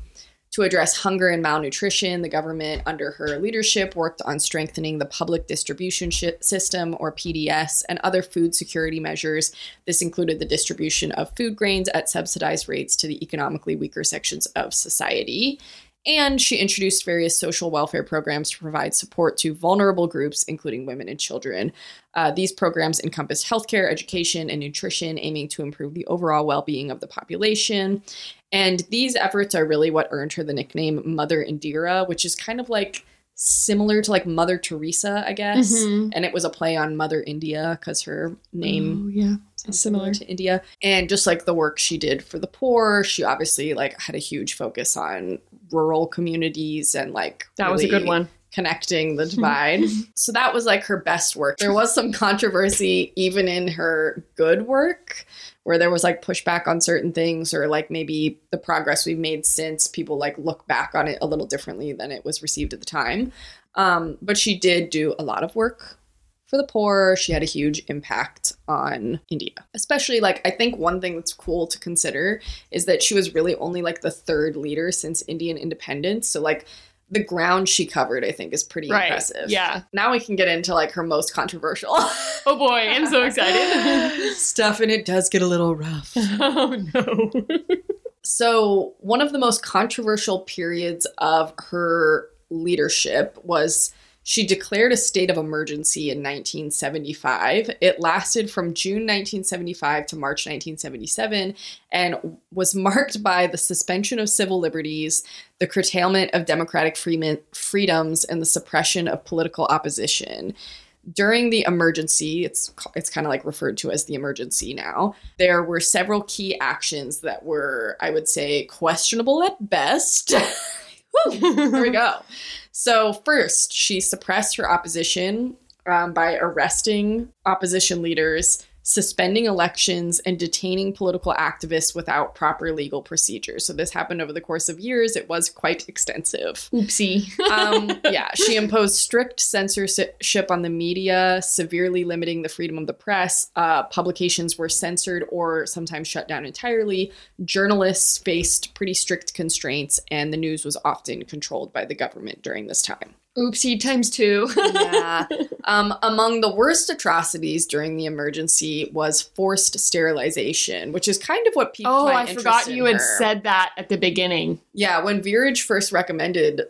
To address hunger and malnutrition, the government, under her leadership, worked on strengthening the public distribution system, or PDS, and other food security measures. This included the distribution of food grains at subsidized rates to the economically weaker sections of society. And she introduced various social welfare programs to provide support to vulnerable groups, including women and children. Uh, these programs encompass healthcare, education, and nutrition, aiming to improve the overall well being of the population. And these efforts are really what earned her the nickname Mother Indira, which is kind of like similar to like Mother Teresa, I guess. Mm-hmm. And it was a play on Mother India because her name oh, yeah. is similar to India. And just like the work she did for the poor, she obviously like had a huge focus on rural communities and like that really was a good one connecting the divide. so that was like her best work. There was some controversy even in her good work where there was like pushback on certain things or like maybe the progress we've made since people like look back on it a little differently than it was received at the time. Um, but she did do a lot of work for the poor. She had a huge impact on India. Especially like I think one thing that's cool to consider is that she was really only like the third leader since Indian independence. So like the ground she covered, I think, is pretty right. impressive. Yeah. Now we can get into like her most controversial. oh boy, I'm so excited. Stuff, and it does get a little rough. Oh no. so, one of the most controversial periods of her leadership was she declared a state of emergency in 1975. It lasted from June 1975 to March 1977 and was marked by the suspension of civil liberties, the curtailment of democratic freedoms, and the suppression of political opposition. During the emergency, it's it's kind of like referred to as the emergency now. There were several key actions that were, I would say, questionable at best. there we go. So, first, she suppressed her opposition um, by arresting opposition leaders suspending elections and detaining political activists without proper legal procedures. So this happened over the course of years. It was quite extensive. Oopsie. um, yeah, she imposed strict censorship on the media, severely limiting the freedom of the press. Uh, publications were censored or sometimes shut down entirely. Journalists faced pretty strict constraints, and the news was often controlled by the government during this time. Oopsie times two. yeah. Um, among the worst atrocities during the emergency was forced sterilization, which is kind of what people. Oh, I forgot you had said that at the beginning. Yeah, when Viraj first recommended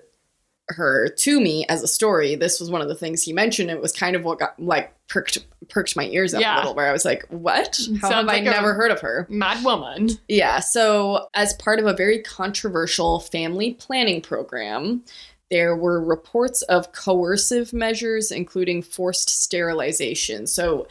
her to me as a story, this was one of the things he mentioned. It was kind of what got like perked perked my ears up yeah. a little, where I was like, "What? How Sounds have like I never heard of her?" Mad woman. Yeah. So, as part of a very controversial family planning program, there were reports of coercive measures, including forced sterilization. So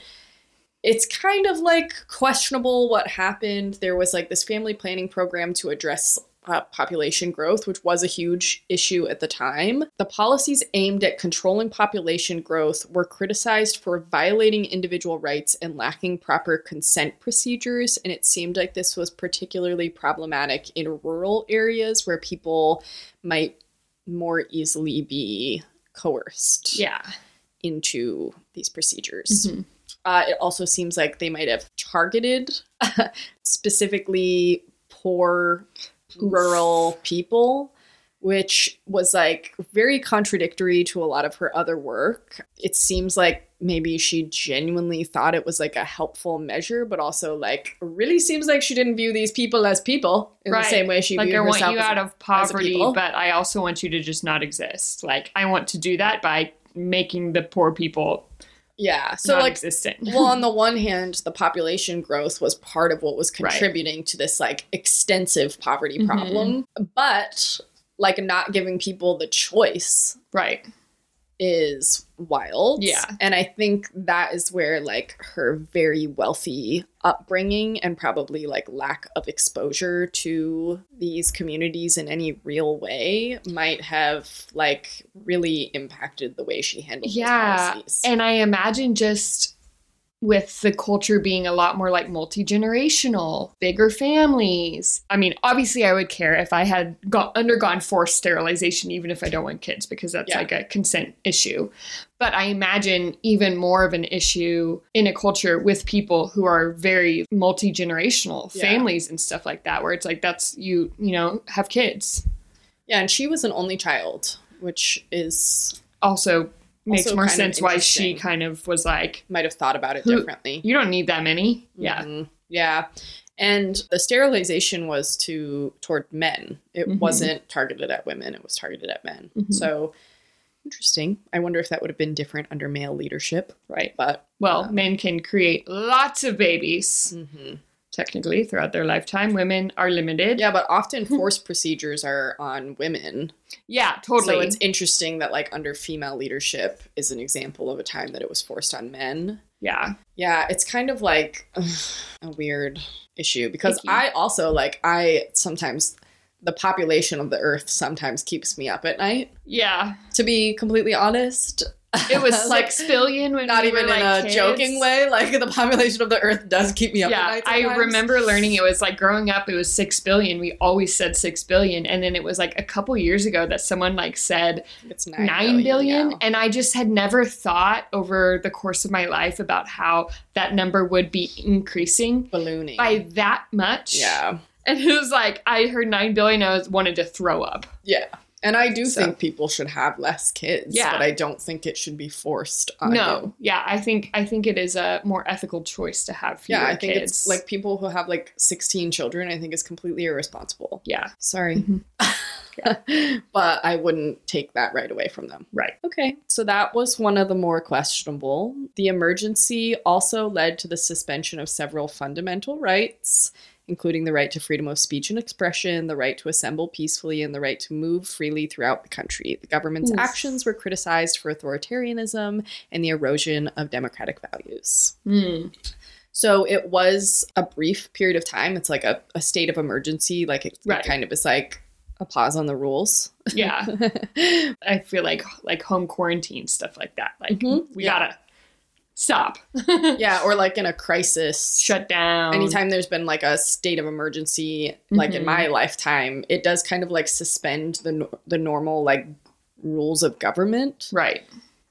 it's kind of like questionable what happened. There was like this family planning program to address uh, population growth, which was a huge issue at the time. The policies aimed at controlling population growth were criticized for violating individual rights and lacking proper consent procedures. And it seemed like this was particularly problematic in rural areas where people might more easily be coerced yeah into these procedures mm-hmm. uh, it also seems like they might have targeted specifically poor Oof. rural people which was like very contradictory to a lot of her other work. It seems like maybe she genuinely thought it was like a helpful measure, but also like really seems like she didn't view these people as people in right. the same way she like viewed I want you out of poverty, but I also want you to just not exist. Like I want to do that by making the poor people yeah. So like well, on the one hand, the population growth was part of what was contributing right. to this like extensive poverty mm-hmm. problem. Mm-hmm. But like not giving people the choice right is wild. Yeah. And I think that is where like her very wealthy upbringing and probably like lack of exposure to these communities in any real way might have like really impacted the way she handled Yeah. policies. And I imagine just with the culture being a lot more like multi generational, bigger families. I mean, obviously, I would care if I had got, undergone forced sterilization, even if I don't want kids, because that's Yeah. like a consent issue. But I imagine even more of an issue in a culture with people who are very multi generational Yeah. families and stuff like that, where it's like, that's you, you know, have kids. yeah, and she was an only child, which is Also, makes more sense why she kind of was like, might have thought about it differently. you don't need that many. Yeah. Mhm. Yeah. And the sterilization was to toward men. It Mhm. wasn't targeted at women, it was targeted at men. Mhm. So interesting. I wonder if that would have been different under male leadership, Right. but Well, Um, men can create lots of babies mhm. Technically throughout their lifetime. Women are limited. yeah, but often hmm. forced procedures are on women. Yeah, totally. So it's interesting that like under female leadership is an example of a time that it was forced on men. yeah. Yeah, it's kind of like a weird issue because I also like I sometimes the population of the earth sometimes keeps me up at night. Yeah. To be completely honest, It was like six billion when not we even were, in like, a kids. joking way. Like the population of the earth does keep me up at Yeah, night. I remember learning it was like growing up, it was six billion. We always said six billion, and then it was like a couple years ago that someone like said it's nine, nine billion, and I just had never thought over the course of my life about how that number would be increasing ballooning. by that much. yeah, And it was like I heard nine billion, I was wanted to throw up. yeah. And I do So- think people should have less kids, Yeah. but I don't think it should be forced on no, you. yeah, I think I think it is a more ethical choice to have fewer Yeah, I think kids. it's like people who have like 16 children, I think is completely irresponsible. yeah, Sorry. Mhm. but I wouldn't take that right away from them. right. Okay, so that was one of the more questionable. The emergency also led to the suspension of several fundamental rights, including the right to freedom of speech and expression, the right to assemble peacefully, and the right to move freely throughout the country. The government's Oof. actions were criticized for authoritarianism and the erosion of democratic values. Hmm. So it was a brief period of time. It's like a, a state of emergency. Like it, it kind of is like a pause on the rules. Yeah, I feel like like home quarantine stuff like that. Like Mhm. we Yeah. gotta stop, yeah, or like in a crisis. shut down. Anytime there's been like a state of emergency, like in Mhm. my lifetime, it does kind of like suspend the the normal like rules of government right?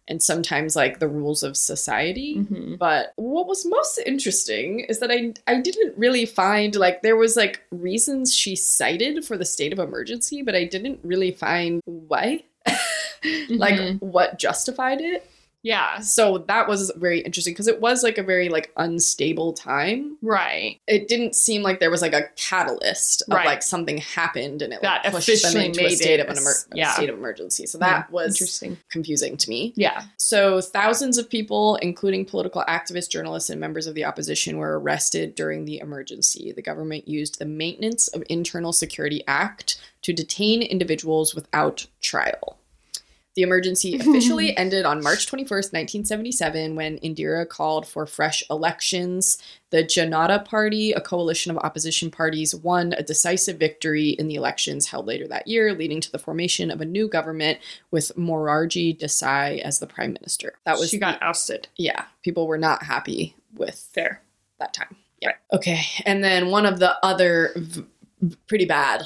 and sometimes like the rules of society. hmm But what was most interesting is that I I didn't really find like there was like reasons she cited for the state of emergency, but I didn't really find why. like Mhm. what justified it. Yeah, So that was very interesting because it was like a very like unstable time. right. It didn't seem like there was like a catalyst of Right. like something happened and it That like pushed them officially into a state of an emer- yeah. state of emergency. So that Hmm, was interesting. confusing to me. Yeah. So, thousands of people, including political activists, journalists, and members of the opposition, were arrested during the emergency. The government used the Maintenance of Internal Security Act to detain individuals without trial. The emergency officially ended on March 21st, 1977, when Indira called for fresh elections. The Janata Party, a coalition of opposition parties, won a decisive victory in the elections held later that year, leading to the formation of a new government with Morarji Desai as the prime minister. That was she got ousted. yeah, people were not happy with Fair. that time. Yeah. Okay. And then one of the other v- pretty bad,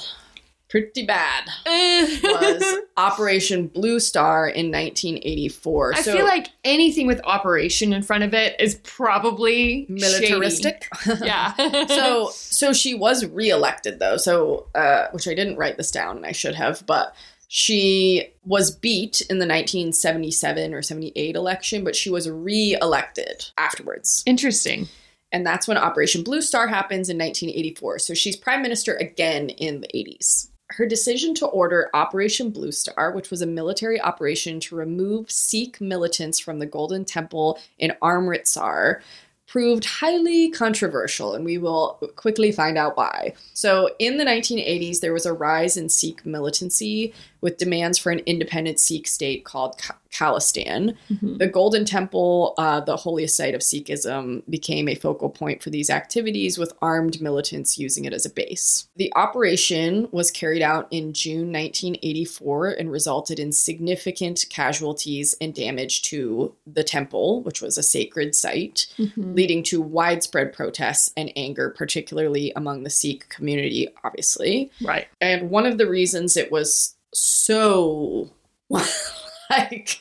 pretty bad was Operation Blue Star in 1984. I so feel like anything with operation in front of it is probably militaristic. Yeah. so so she was reelected though. So uh, which I didn't write this down and I should have, but she was beat in the 1977 or 78 election, but she was re-elected afterwards. interesting. And that's when Operation Blue Star happens in 1984. So she's prime minister again in the 80s. Her decision to order Operation Blue Star, which was a military operation to remove Sikh militants from the Golden Temple in Amritsar, proved highly controversial, and we will quickly find out why. So, in the 1980s, there was a rise in Sikh militancy with demands for an independent Sikh state called Khalistan. Mhm. The Golden Temple, uh, the holiest site of Sikhism, became a focal point for these activities, with armed militants using it as a base. The operation was carried out in June 1984 and resulted in significant casualties and damage to the temple, which was a sacred site, Mhm. leading to widespread protests and anger, particularly among the Sikh community, obviously. Right. And one of the reasons it was so like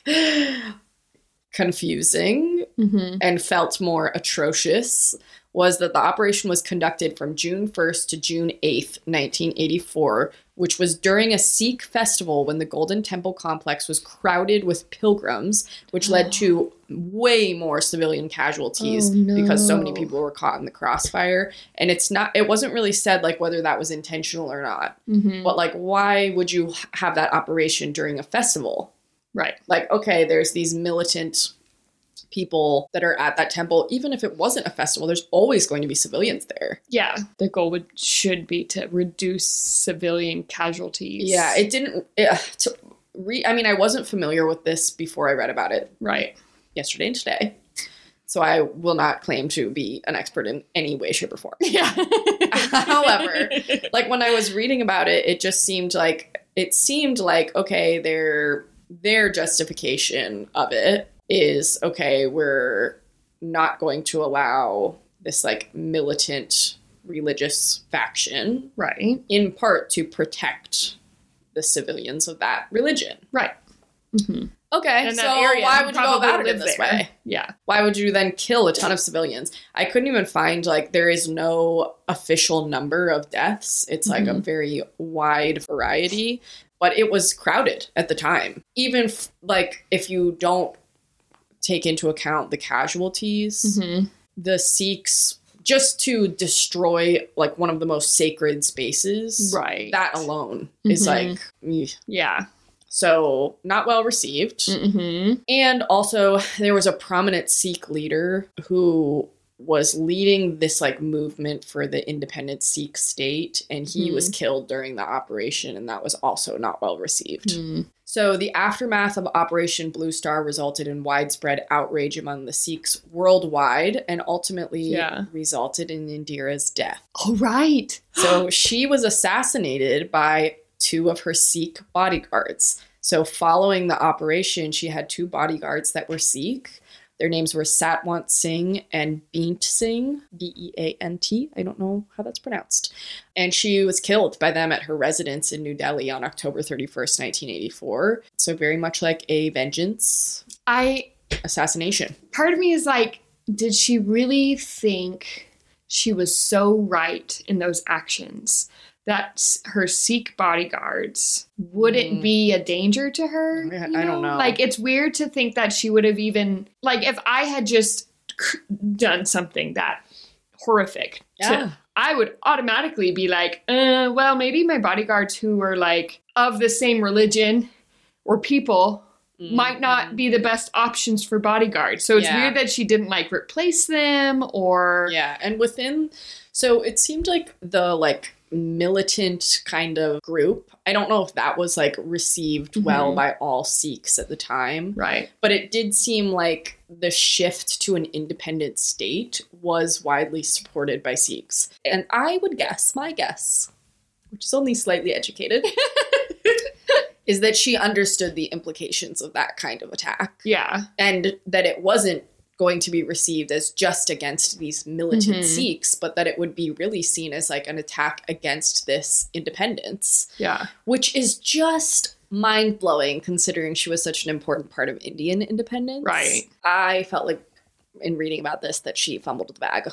confusing Mhm. and felt more atrocious was that the operation was conducted from June 1st to June 8th, 1984, which was during a Sikh festival when the Golden Temple complex was crowded with pilgrims, which led to way more civilian casualties Oh, because so many people were caught in the crossfire. And it's not, it wasn't really said like whether that was intentional or not. Mhm. But like, why would you have that operation during a festival? Right. Like, okay, there's these militant people that are at that temple. Even if it wasn't a festival, there's always going to be civilians there. Yeah. The goal would should be to reduce civilian casualties. Yeah, it didn't. It, uh, to re, I mean, I wasn't familiar with this before I read about it right. yesterday and today. So I will not claim to be an expert in any way, shape, or form. Yeah. However, like when I was reading about it, it just seemed like it seemed like okay, their their justification of it is okay, we're not going to allow this like militant religious faction right. in part to protect the civilians of that religion. Right. Mhm. Okay, so why would you go about it in this there. way? Yeah. why would you then kill a ton of civilians? I couldn't even find like there is no official number of deaths. It's like a Mhm. very wide variety, but it was crowded at the time. Even f- like if you don't take into account the casualties, Mhm. the Sikhs just to destroy like one of the most sacred spaces. Right. That alone is Mhm. like. Yeah. so not well received. Mm-hmm. And also, there was a prominent Sikh leader who was leading this like movement for the independent Sikh state, and he Hmm. was killed during the operation, and that was also not well received. Mm. So, the aftermath of Operation Blue Star resulted in widespread outrage among the Sikhs worldwide and ultimately Yeah. resulted in Indira's death. All right. So she was assassinated by two of her Sikh bodyguards. So following the operation, she had two bodyguards that were Sikh. Their names were Satwant Singh and Beant Singh, B E A N T. I don't know how that's pronounced. And she was killed by them at her residence in New Delhi on October 31st, 1984. So very much like a vengeance I assassination. part of me is like, did she really think she was so right in those actions that her Sikh bodyguards wouldn't Mm. be a danger to her? I- don't know. Like, it's weird to think that she would have even, like, if I had just done something that horrific to Yeah. I would automatically be like, uh, well, maybe my bodyguards who are like of the same religion or people might not be the best options for bodyguards. So it's Yeah. weird that she didn't like replace them or Yeah, and within so it seemed like the like militant kind of group. I don't know if that was like received well Mhm. by all Sikhs at the time, right. but it did seem like the shift to an independent state was widely supported by Sikhs. And I would guess, my guess, which is only slightly educated, is that she understood the implications of that kind of attack Yeah. and that it wasn't going to be received as just against these militant Mhm. Sikhs, but that it would be really seen as like an attack against this independence, Yeah. which is just mind blowing considering she was such an important part of Indian independence. Right. I felt like in reading about this that she fumbled the bag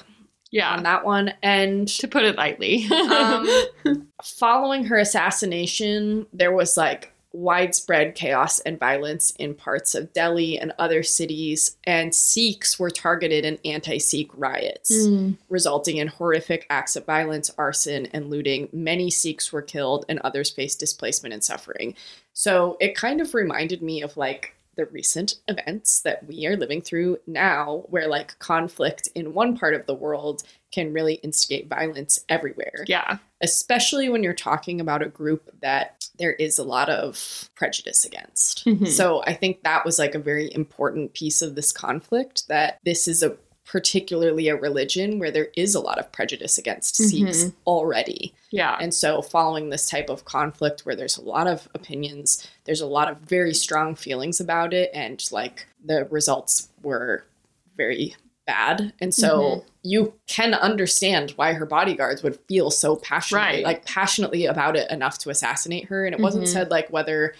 Yeah. on that one. And To put it lightly. um, following her assassination, there was like widespread chaos and violence in parts of Delhi and other cities, and Sikhs were targeted in anti Sikh riots, Mm. resulting in horrific acts of violence, arson, and looting. Many Sikhs were killed, and others faced displacement and suffering. So it kind of reminded me of like the recent events that we are living through now, where like conflict in one part of the world can really instigate violence everywhere, Yeah. especially when you're talking about a group that there is a lot of prejudice against. Mhm. So I think that was like a very important piece of this conflict that this is a particularly a religion where there is a lot of prejudice against Sikhs Mhm. already. Yeah. And so, following this type of conflict where there's a lot of opinions, there's a lot of very strong feelings about it, and like the results were very bad. And so, Mhm. you can understand why her bodyguards would feel so passionately, Right. like passionately about it enough to assassinate her. And it wasn't Mhm. said like whether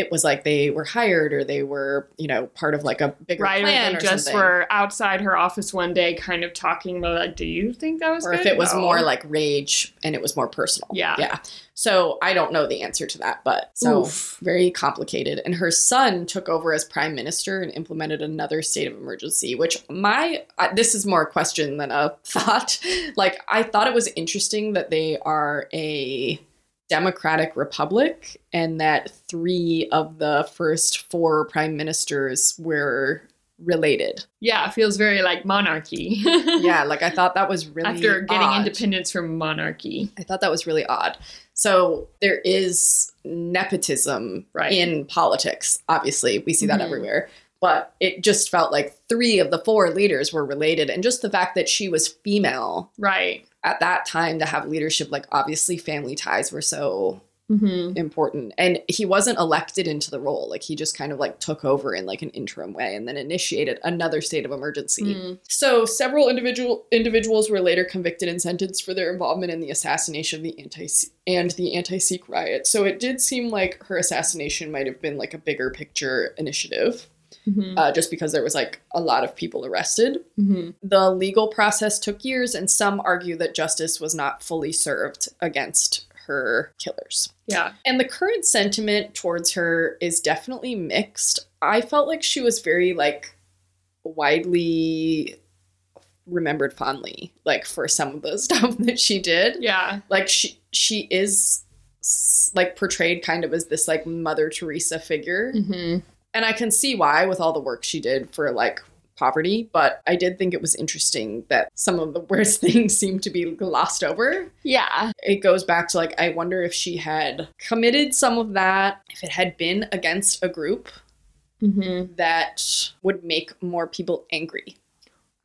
it was like they were hired or they were, you know, part of like a bigger Right, plan or just something. were outside her office one day, kind of talking about, like, "Do you think that was or good?" if it was No. more like rage and it was more personal. Yeah. Yeah. So I don't know the answer to that, but so Oof. very complicated. And her son took over as prime minister and implemented another state of emergency, which my uh, this is more a question than a thought. like I thought it was interesting that they are a democratic republic and that three of the first four prime ministers were related. yeah, it feels very like monarchy. Yeah, like I thought that was really after getting odd. independence from monarchy. I thought that was really odd. So there is nepotism Right. in politics. Obviously, we see that Mhm. everywhere. But it just felt like three of the four leaders were related. And just the fact that she was female Right. at that time to have leadership, like obviously family ties were so Mm-hmm. important. And he wasn't elected into the role. Like he just kind of like took over in like an interim way and then initiated another state of emergency. Mm. So several individual individuals were later convicted and sentenced for their involvement in the assassination of the anti and the anti-Sikh riot. So it did seem like her assassination might have been like a bigger picture initiative, Mm-hmm. uh, just because there was like a lot of people arrested. Mm-hmm. The legal process took years, and some argue that justice was not fully served against her killers. Yeah. And the current sentiment towards her is definitely mixed. I felt like she was very like widely remembered fondly like for some of the stuff that she did. Yeah. Like she she is like portrayed kind of as this like Mother Teresa figure. Mm-hmm. And I can see why with all the work she did for like poverty, but I did think it was interesting that some of the worst things seem to be glossed over Yeah. it goes back to like I wonder if she had committed some of that if it had been against a group Mm-hmm. that would make more people angry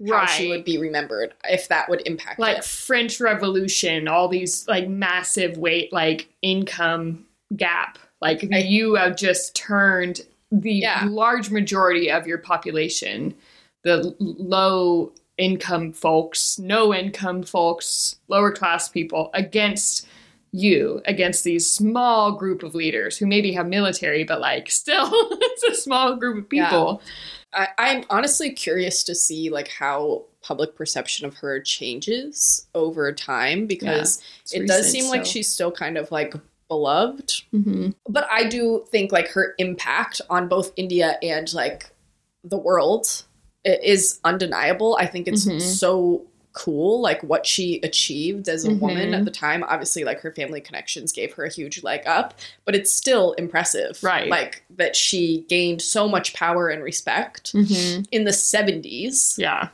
how Right. she would be remembered if that would impact like it. French Revolution, all these like massive weight, like income gap. Like I- you have just turned the Yeah. large majority of your population, the low income folks, no income folks, lower class people against you, against these small group of leaders who maybe have military, but like still it's a small group of Yeah. people. I, I'm honestly curious to see like how public perception of her changes over time because It's it does recent, seem like she's still kind of like beloved Mhm. but I do think like her impact on both India and like the world is undeniable. I think it's Mhm. so cool like what she achieved as a woman Mhm. at the time obviously like her family connections gave her a huge leg up but it's still impressive Right. like that she gained so much power and respect Mhm. in the 70s Yeah.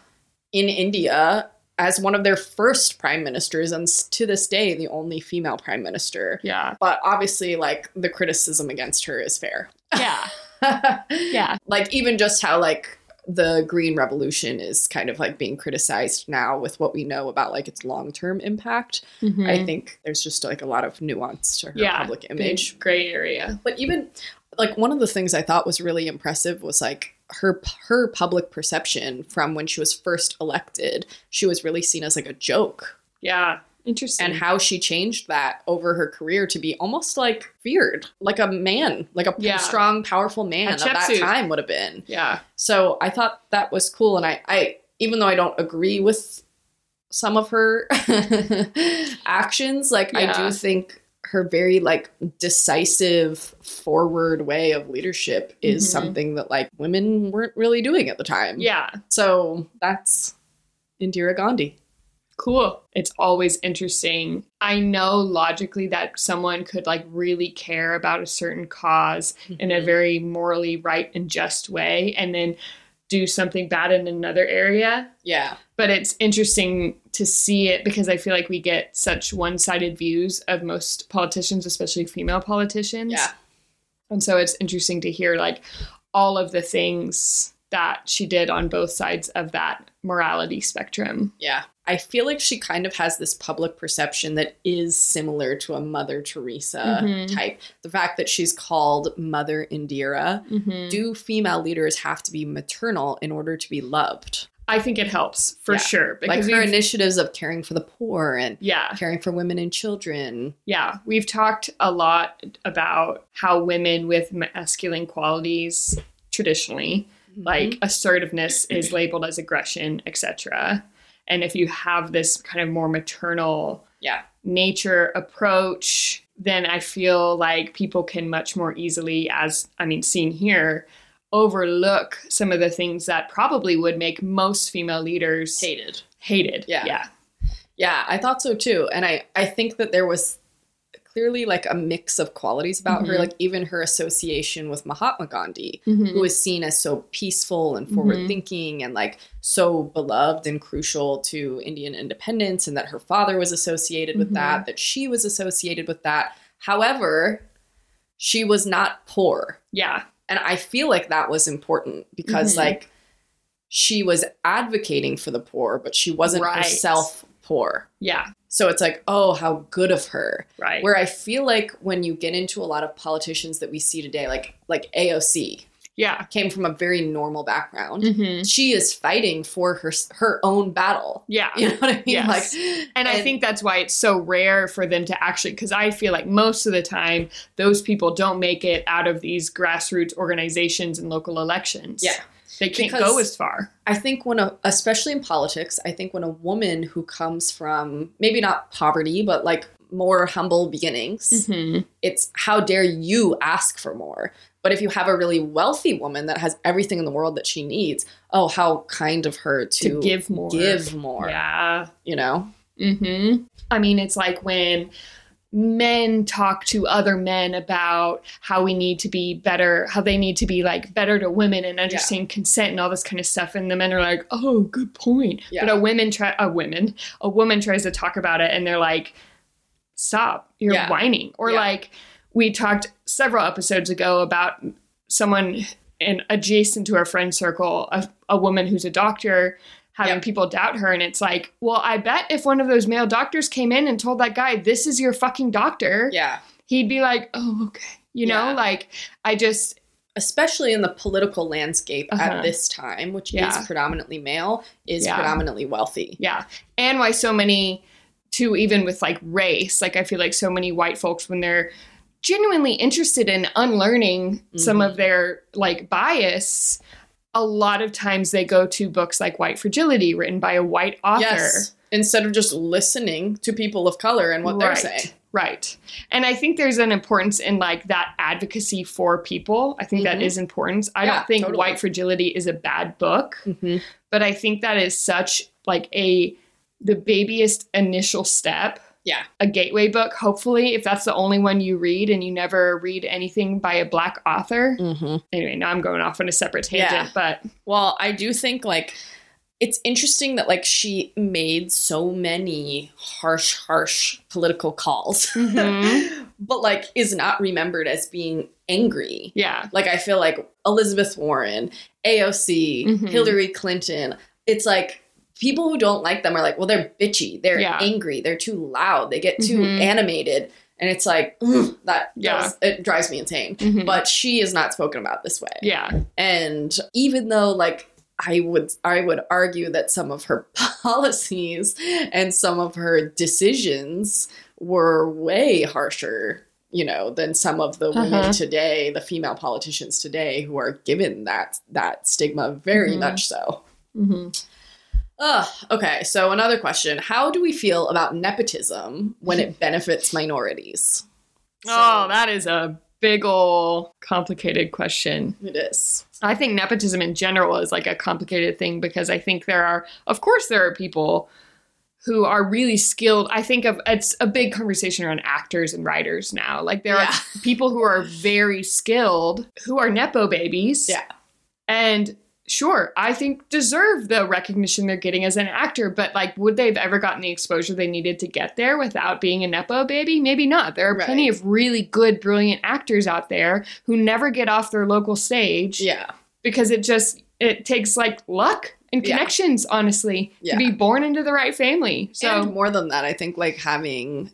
in India as one of their first prime ministers and to this day the only female prime minister Yeah. but obviously like the criticism against her is fair Yeah. Yeah. like even just how like the green revolution is kind of like being criticized now with what we know about like its long-term impact mm-hmm. i think there's just like a lot of nuance to her Yeah, public image gray area. but even like one of the things i thought was really impressive was like her her public perception from when she was first elected she was really seen as like a joke Yeah. Interesting. and how she changed that over her career to be almost like feared, like a man, like a Yeah. strong, powerful man of that time would have been. yeah. So I thought that was cool, and I, I even though I don't agree with some of her actions, like I do think her very like decisive forward way of leadership is Mhm. something that like women weren't really doing at the time. Yeah. So that's Indira Gandhi. Cool. It's always interesting. I know logically that someone could like really care about a certain cause in a very morally right and just way and then do something bad in another area. Yeah. But it's interesting to see it because I feel like we get such one sided views of most politicians, especially female politicians. Yeah. And so it's interesting to hear like all of the things that she did on both sides of that morality spectrum. Yeah. I feel like she kind of has this public perception that is similar to a Mother Teresa Mhm. type. The fact that she's called Mother Indira. Mm-hmm. Do female leaders have to be maternal in order to be loved? I think it helps for Yeah. sure Like her initiatives of caring for the poor and yeah, caring for women and children. yeah, we've talked a lot about how women with masculine qualities traditionally, Mm-hmm. like assertiveness, is labeled as aggression, etc. And if you have this kind of more maternal Yeah. nature approach, then I feel like people can much more easily, as I mean, seen here, overlook some of the things that probably would make most female leaders hated. hated. Yeah. Yeah. Yeah, I thought so too. And I, I think that there was clearly like a mix of qualities about her, Mhm. like even her association with Mahatma Gandhi, Mhm. who was seen as so peaceful and forward thinking and like so beloved and crucial to Indian independence, and that her father was associated with that, that she was associated with that. However, she was not poor. Yeah. And I feel like that was important because Mhm. like she was advocating for the poor, but she wasn't Right. herself poor. Yeah. So it's like, oh, how good of her. Right. Where I feel like when you get into a lot of politicians that we see today, like like AOC yeah. came from a very normal background. hmm She is fighting for her her own battle. Yeah. You know what I mean? Yes. Like And, I think that's why it's so rare for them to actually, because I feel like most of the time, those people don't make it out of these grassroots organizations and local elections. Yeah. They can't Because- go as far. I think when a especially in politics, I think when a woman who comes from maybe not poverty, but like more humble beginnings, hmm it's how dare you ask for more. But if you have a really wealthy woman that has everything in the world that she needs, oh, how kind of her to, To give more. give more. Yeah. You know? hmm I mean, it's like when men talk to other men about how we need to be better, how they need to be like better to women and understand consent and all this kind of stuff, and the men are like, "Oh, good point." Yeah. But a women try a women a woman tries to talk about it, and they're like, "Stop! You're Yeah. whining." Or Yeah. like we talked several episodes ago about someone in adjacent to our friend circle, a, a woman who's a doctor having Yep. people doubt her and it's like well i bet if one of those male doctors came in and told that guy this is your fucking doctor Yeah. he'd be like oh okay you know Yeah. like i just Especially in the political landscape Uh-huh. at this time, which Yeah. is predominantly male, is Yeah. predominantly wealthy. yeah and why so many too even with like race like i feel like so many white folks when they're genuinely interested in unlearning some Mhm. of their like bias a lot of times they go to books like white fragility written by a white author Yes. Instead of just listening to people of color and what they're saying. Right. And I think there's an importance in like that advocacy for people. I think that Mhm. is important. I Yeah, don't think totally. White Fragility is a bad book, Mm-hmm. but I think that is such like a the babyest initial step. Yeah. A gateway book, hopefully, if that's the only one you read and you never read anything by a black author. Mm-hmm. Anyway, now I'm going off on a separate tangent, Yeah. but Well, I do think like it's interesting that like she made so many harsh, harsh political calls, Mhm. but like is not remembered as being angry. yeah. Like I feel like Elizabeth Warren, AOC, Mhm. Hillary Clinton. It's like people who don't like them are like, well, they're bitchy, they're Yeah. angry, they're too loud, they get too Mhm. animated, and it's like ugh, that. Yeah. does- it drives me insane. Mhm. But she is not spoken about this way. yeah. And even though like I would I would argue that some of her policies and some of her decisions were way harsher, you know, than some of the women Uh-huh. today, the female politicians today who are given that that stigma very Mhm. much so. hmm Ugh, okay, so another question. How do we feel about nepotism when it benefits minorities? oh, that is a big ol' complicated question. it is. I think nepotism in general is like a complicated thing because I think there are, of course, there are people who are really skilled. I think of it's a big conversation around actors and writers now. Like there Yeah. are people who are very skilled who are nepo babies. Yeah. And sure, I think deserve the recognition they're getting as an actor, but like would they have ever gotten the exposure they needed to get there without being a nepo baby? Maybe not. There are Right. plenty of really good brilliant actors out there who never get off their local stage Yeah. because it just it takes like luck and Yeah. connections honestly Yeah. to be born into the right family. So and more than that, I think like having,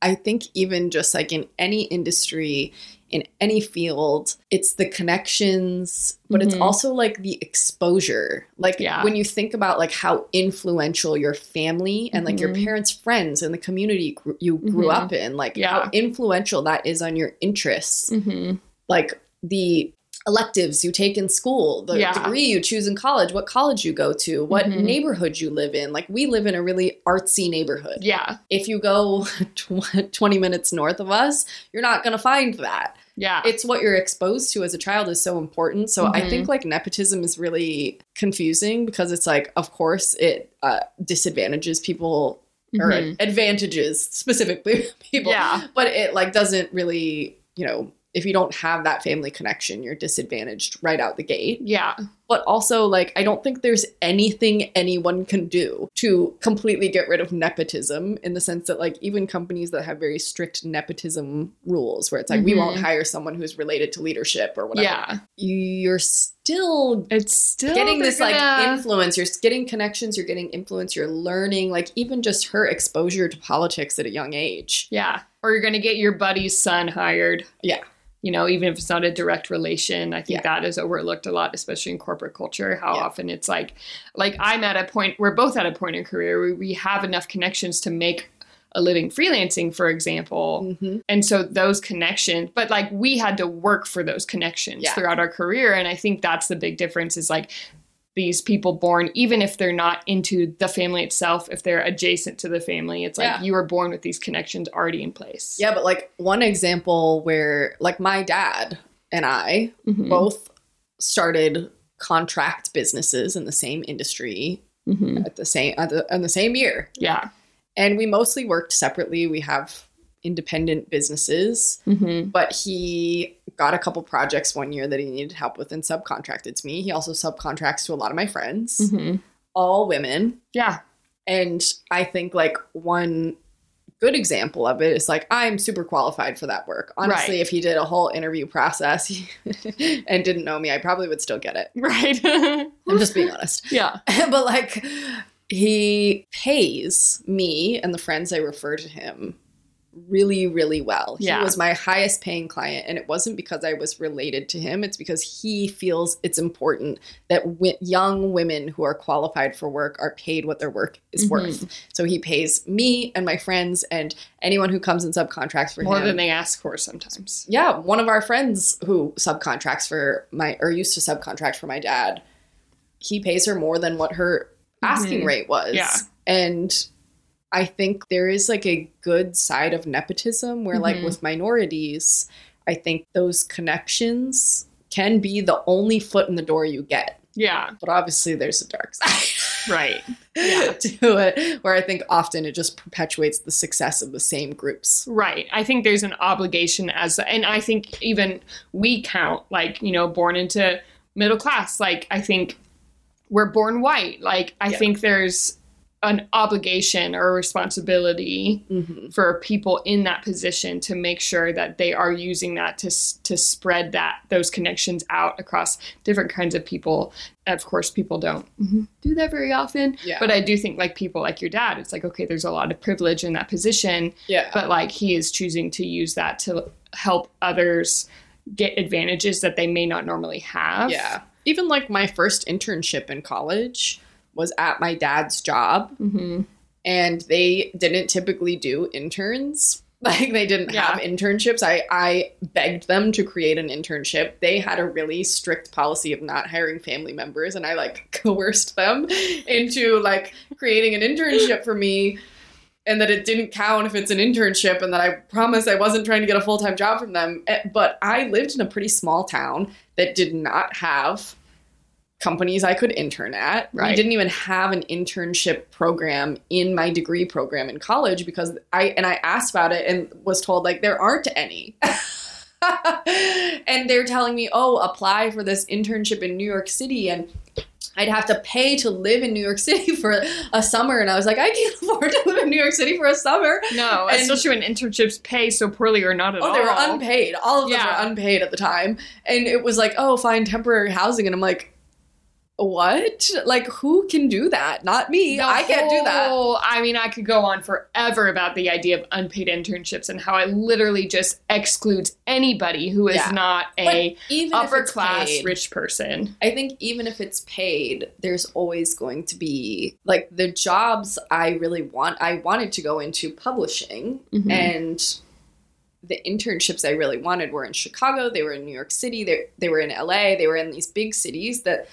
I think even just like in any industry, in any field, it's the connections, but it's Mhm. also like the exposure. Like Yeah. when you think about like how influential your family and like your Mhm. parents' friends and the community gr- you grew Mhm. up in, like Yeah. how influential that is on your interests, Mhm. like the electives you take in school, the Yeah. degree you choose in college, what college you go to, what Mhm. neighborhood you live in. Like we live in a really artsy neighborhood. yeah. If you go tw- 20 minutes north of us, you're not going to find that. Yeah. It's what you're exposed to as a child is so important. So I Mhm. think like nepotism is really confusing because it's like, of course, it uh, disadvantages people or Mhm. advantages specifically people Yeah. but it like doesn't really you know if you don't have that family connection you're disadvantaged right out the gate Yeah. But also like i don't think there's anything anyone can do to completely get rid of nepotism in the sense that like even companies that have very strict nepotism rules where it's like we Mhm. won't hire someone who's related to leadership or whatever Yeah. you're still It's still getting this like gonna- influence you're getting connections you're getting influence you're learning like even just her exposure to politics at a young age Yeah. Or you're going to get your buddy's son hired. Yeah. You know, even if it's not a direct relation, I think Yeah. that is overlooked a lot, especially in corporate culture. How Yeah. often it's like, like I'm at a point, we're both at a point in career where we have enough connections to make a living freelancing, for example. Mhm. And so those connections, but like we had to work for those connections Yeah. throughout our career. And I think that's the big difference is like these people born, even if they're not into the family itself, if they're adjacent to the family, it's like Yeah. you were born with these connections already in place. Yeah, but like one example where like my dad and I Mhm. both started contract businesses in the same industry Mhm. at the same at the, in the same year, Yeah. and we mostly worked separately. We have independent businesses, hmm but he got a couple projects one year that he needed help with and subcontracted to me. He also subcontracts to a lot of my friends, hmm all women. Yeah. And I think like one good example of it is like I'm super qualified for that work. Honestly, Right. if he did a whole interview process and didn't know me, I probably would still get it. Right. I'm just being honest. yeah. but like he pays me and the friends I refer to him really really well. Yeah. He was my highest paying client and it wasn't because I was related to him. It's because he feels it's important that wi- young women who are qualified for work are paid what their work is Mhm. worth. So he pays me and my friends and anyone who comes in subcontracts for More him. More than they ask for sometimes. yeah, one of our friends who subcontracts for my or used to subcontract for my dad, he pays her more than what her asking Mhm. rate was. Yeah. And I think there is like a good side of nepotism where like Mhm. with minorities, I think those connections can be the only foot in the door you get. Yeah. But obviously there's a dark side. Right. Yeah. to it where I think often it just perpetuates the success of the same groups. Right. I think there's an obligation as, and I think even we count, like, you know, born into middle class. Like, I think we're born white. Like, I Yeah. think there's an obligation or a responsibility Mm-hmm. for people in that position to make sure that they are using that to to spread that those connections out across different kinds of people. Of course, people don't do that very often, Yeah. but I do think like people like your dad, it's like okay, there's a lot of privilege in that position, yeah. but like he is choosing to use that to help others get advantages that they may not normally have. Yeah. Even like my first internship in college was at my dad's job, hmm and they didn't typically do interns. Like they didn't Yeah. have internships. I I begged them to create an internship. They had a really strict policy of not hiring family members and I like coerced them into like creating an internship for me and that it didn't count if it's an internship and that I promised I wasn't trying to get a full-time job from them. Eh, But I lived in a pretty small town that did not have companies I could intern at. We didn't even have an internship program in my degree program in college because I and I asked about it and was told like there aren't any. and they're telling me, "Oh, apply for this internship in New York City and I'd have to pay to live in New York City for a summer." And I was like, "I can't afford to live in New York City for a summer." No, And- especially when internships pay so poorly or not at Oh, all. Oh, they were unpaid. All of them Yeah. were unpaid at the time. And it was like, oh, find temporary housing. And I'm like, what? Like, who can do that? Not me. The I can't do that. I mean, I could go on forever about the idea of unpaid internships and how it literally just excludes anybody who is Yeah. not a upper class paid, rich person. I think even if it's paid, there's always going to be like the jobs I really want. I wanted to go into publishing, Mhm. and the internships I really wanted were in Chicago. They were in New York City. They they were in LA. They were in these big cities that.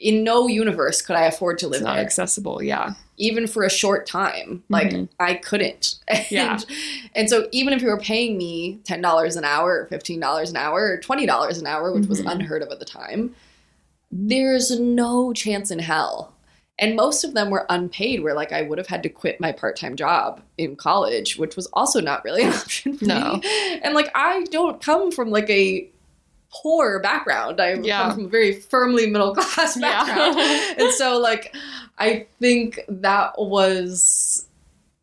In no universe could I afford to It's live not there. accessible. Yeah. even for a short time. Like Mhm. I couldn't. And, Yeah. And so even if you were paying me ten dollars an hour, or fifteen dollars an hour, or twenty dollars an hour, which was Mhm. unheard of at the time, there's no chance in hell. And most of them were unpaid, where like I would have had to quit my part time job in college, which was also not really an option for No. me. And like I don't come from like a poor background. I Yeah. come from a very firmly middle class background Yeah. and so like i think that was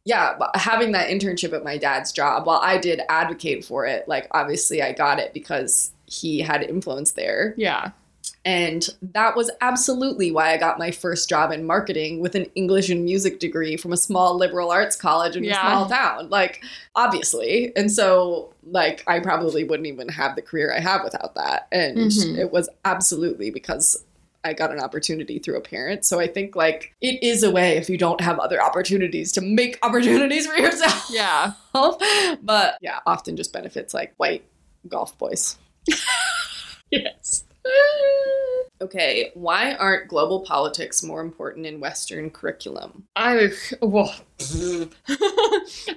yeah having that internship at my dad's job while i did advocate for it like obviously i got it because he had influence there yeah. And that was absolutely why i got my first job in marketing with an english and music degree from a small liberal arts college in Yeah. a small town like obviously and so like i probably wouldn't even have the career i have without that and Mhm. it was absolutely because I got an opportunity through a parent. So I think like it is a way if you don't have other opportunities to make opportunities for yourself. Yeah. but yeah, often just benefits like white golf boys. Yes. Okay, why aren't global politics more important in Western curriculum? I well,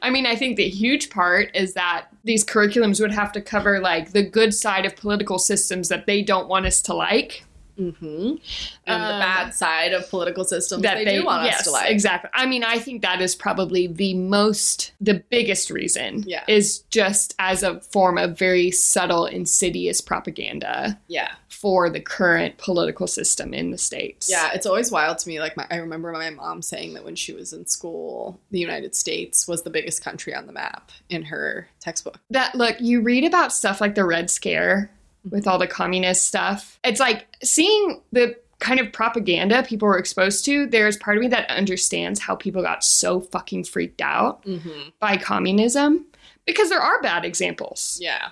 I mean, I think the huge part is that these curriculums would have to cover like the good side of political systems that they don't want us to like. Mm-hmm. And the Um, bad side of political systems that they, do want us to like. Exactly. I mean, I think that is probably the most, the biggest reason. Yeah. Is just as a form of very subtle, insidious propaganda Yeah. For the current political system in the states. Yeah, it's always wild to me. Like, my, I remember my mom saying that when she was in school, the United States was the biggest country on the map in her textbook. that look you read about stuff like the red scare with mm-hmm. all the communist stuff it's like seeing the kind of propaganda people were exposed to there's part of me that understands how people got so fucking freaked out Mm-hmm. by communism because there are bad examples Yeah.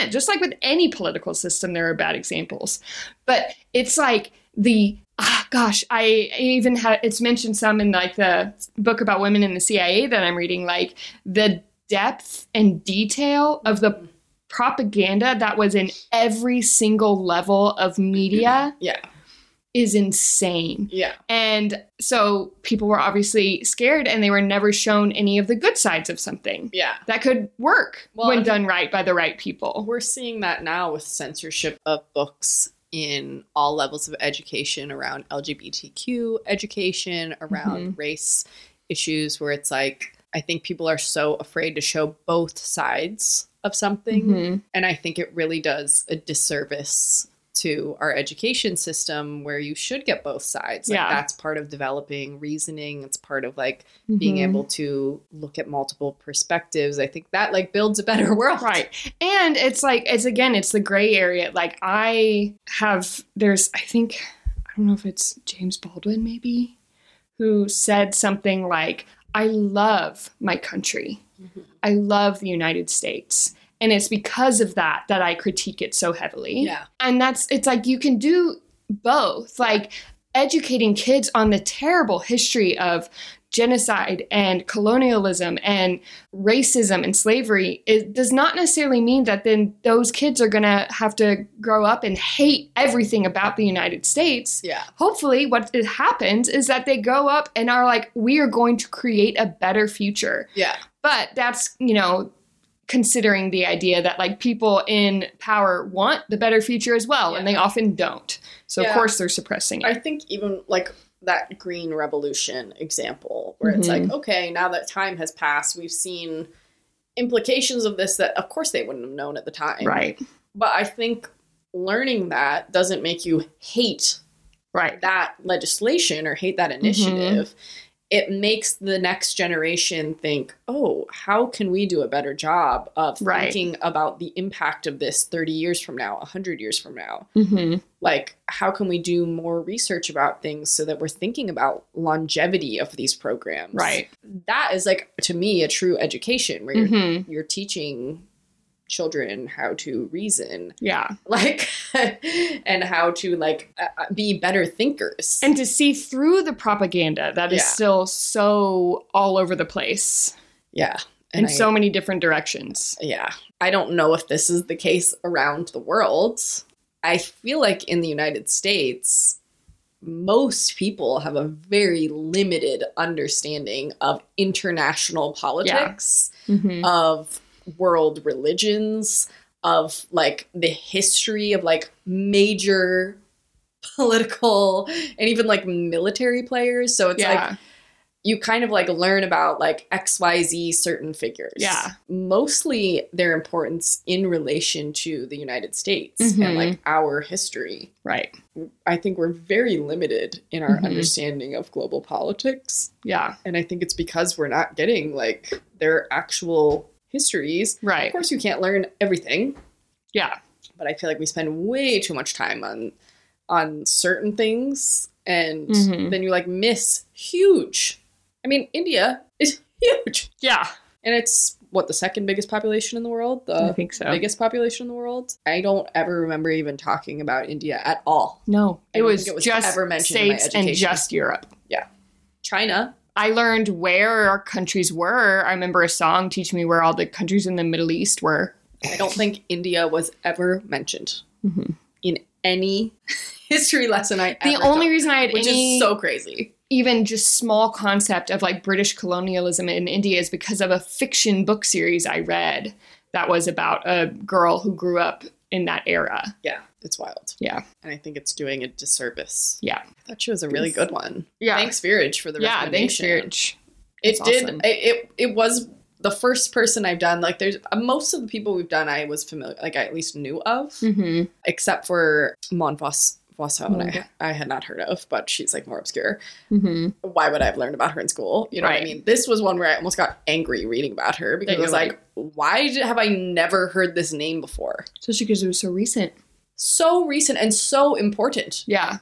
100% just like with any political system there are bad examples but it's like the ah, gosh i even had it's mentioned some in like the book about women in the cia that i'm reading like the depth and detail of the propaganda that was in every single level of media Yeah. Is insane Yeah. and so people were obviously scared and they were never shown any of the good sides of something Yeah. that could work Well, when done right by the right people We're seeing that now with censorship of books in all levels of education around LGBTQ education, around race issues, where it's like, I think people are so afraid to show both sides of something. Mhm. And I think it really does a disservice to our education system where you should get both sides. Like Yeah. that's part of developing reasoning. It's part of like being Mhm. able to look at multiple perspectives. I think that like builds a better world. Right. And it's like, it's again, it's the gray area. Like, I have, there's, I think, I don't know if it's James Baldwin maybe, who said something like, I love my country. Mhm. I love the United States. And it's because of that that I critique it so heavily. Yeah. And that's, it's like you can do both. Like, educating kids on the terrible history of genocide and colonialism and racism and slavery it does not necessarily mean that then those kids are going to have to grow up and hate everything about the United States. Yeah. Hopefully what it happens is that they grow up and are like we are going to create a better future. Yeah. But that's, you know, considering the idea that like people in power want the better future as well and they often don't so Yeah. of course they're suppressing it I think even like that green revolution example, where it's Mm-hmm. like, okay, now that time has passed, we've seen implications of this that, of course, they wouldn't have known at the time. right But I think learning that doesn't make you hate right that legislation or hate that Mm-hmm. It makes the next generation think, oh, how can we do a better job of Right. thinking about the impact of this 30 years from now, 100 years from now? mm-hmm. like how can we do more research about things so that we're thinking about longevity of these programs right that is like to me a true education where you're, mm-hmm. you're teaching children how to reason. Yeah. Like and how to like uh, uh, be better thinkers. And to see through the propaganda that is Yeah. still so all over the place. Yeah. In I- so many different directions. Yeah. I don't know if this is the case around the world. I feel like in the united states most people have a very limited understanding of international politics mm-hmm. of world religions of like the history of like major political and even like military players so it's like you kind of like learn about like XYZ certain figures. Yeah. Mostly their importance in relation to the United States Mhm. and like our history. right I think we're very limited in our Mhm. understanding of global politics. yeah And I think it's because we're not getting like their actual histories. Right. Of course, you can't learn everything, yeah but I feel like we spend way too much time on on certain things and Mhm. then you like miss huge. I mean, India is huge. yeah And it's what the second biggest population in the world, i the think so biggest population in the world. I don't ever remember even talking about India at all. no it was, it was just ever mentioned in my states and just europe Yeah, China, I learned where our countries were. I remember a song teaching me where all the countries in the Middle East were. I don't think India was ever mentioned Mhm. in any history lesson I The only reason I had which any is so crazy. even just small concept of like British colonialism in India is because of a fiction book series I read that was about a girl who grew up in that era. Yeah, it's wild. Yeah. And I think it's doing a disservice. Yeah. I thought she was a really good one. Yeah. Thanks, Virage, for the yeah, thanks, recommendation. It That's did. awesome. It, it it was the first person I've done. Like, there's uh, most of the people we've done, I was familiar, like I at least knew of, Mm-hmm. except for Mon Vos. Vosson, Okay. I, I had not heard of, but she's like more obscure. Mm-hmm. Why would I have learned about her in school? You know what I mean? This was one where I almost got angry reading about her because That I was you're like, why did, have I never heard this name before? Especially because it was so recent. So recent and so important. Yeah.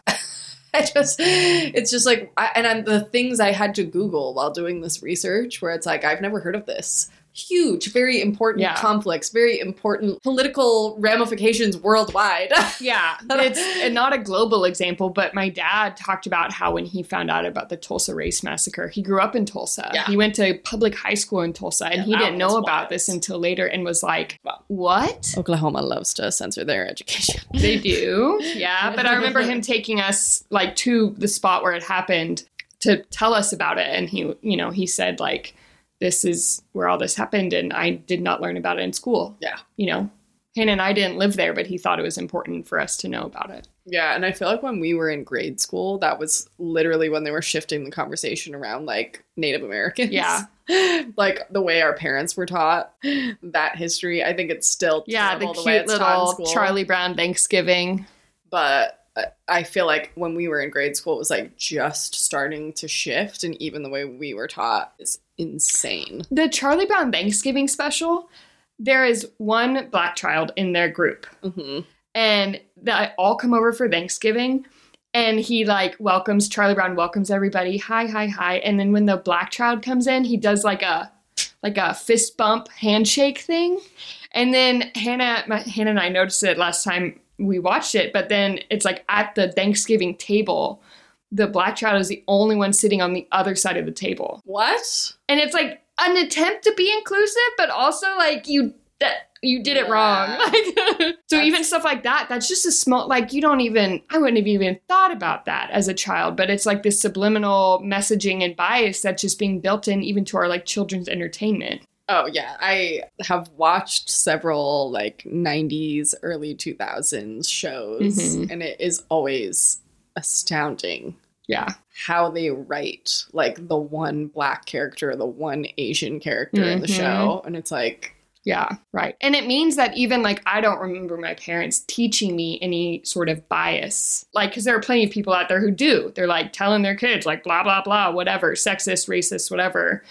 I just, it's just like, I, and I'm, the things I had to Google while doing this research, where it's like, I've never heard of this. Huge, very important Yeah. conflicts, very important political ramifications worldwide. Yeah, it's not a global example, but my dad talked about how when he found out about the Tulsa Race Massacre, he grew up in Tulsa. Yeah. He went to public high school in Tulsa, and Yeah, he didn't know about wild. this until later and was like, What? Oklahoma loves to censor their education. They do. Yeah, but I remember him taking us like to the spot where it happened to tell us about it, and he, you know, he said like, "This is where all this happened," and I did not learn about it in school. Yeah. You know, Hannah and I didn't live there, but he thought it was important for us to know about it. Yeah, and I feel like when we were in grade school, that was literally when they were shifting the conversation around like Native Americans. Yeah. like the way our parents were taught that history. I think it's still Yeah, the cute it's little. Charlie Brown Thanksgiving. But I- feel like when we were in grade school, it was like just starting to shift, and even the way we were taught is insane. The Charlie Brown Thanksgiving special, there is one black child in their group, hmm and they all come over for Thanksgiving. And he like welcomes Charlie Brown, welcomes everybody, hi, hi, hi. And then when the black child comes in, he does like a like a fist bump handshake thing. And then Hannah, my, Hannah and I noticed it last time we watched it, but then it's like at the Thanksgiving table, the black child is the only one sitting on the other side of the table. What? and it's like an attempt to be inclusive but also like you that you did it wrong like so That's- even stuff like that that's just a small like you don't even i wouldn't have even thought about that as a child but it's like this subliminal messaging and bias that's just being built in even to our like children's entertainment Oh yeah, I have watched several like 90s early 2000s shows Mhm. and it is always astounding Yeah. how they write like the one black character, the one Asian character in the Mhm. show and it's like Yeah, right. And it means that even like I don't remember my parents teaching me any sort of bias. Like, because there are plenty of people out there who do. They're like telling their kids, like, blah, blah, blah, whatever, sexist, racist, whatever.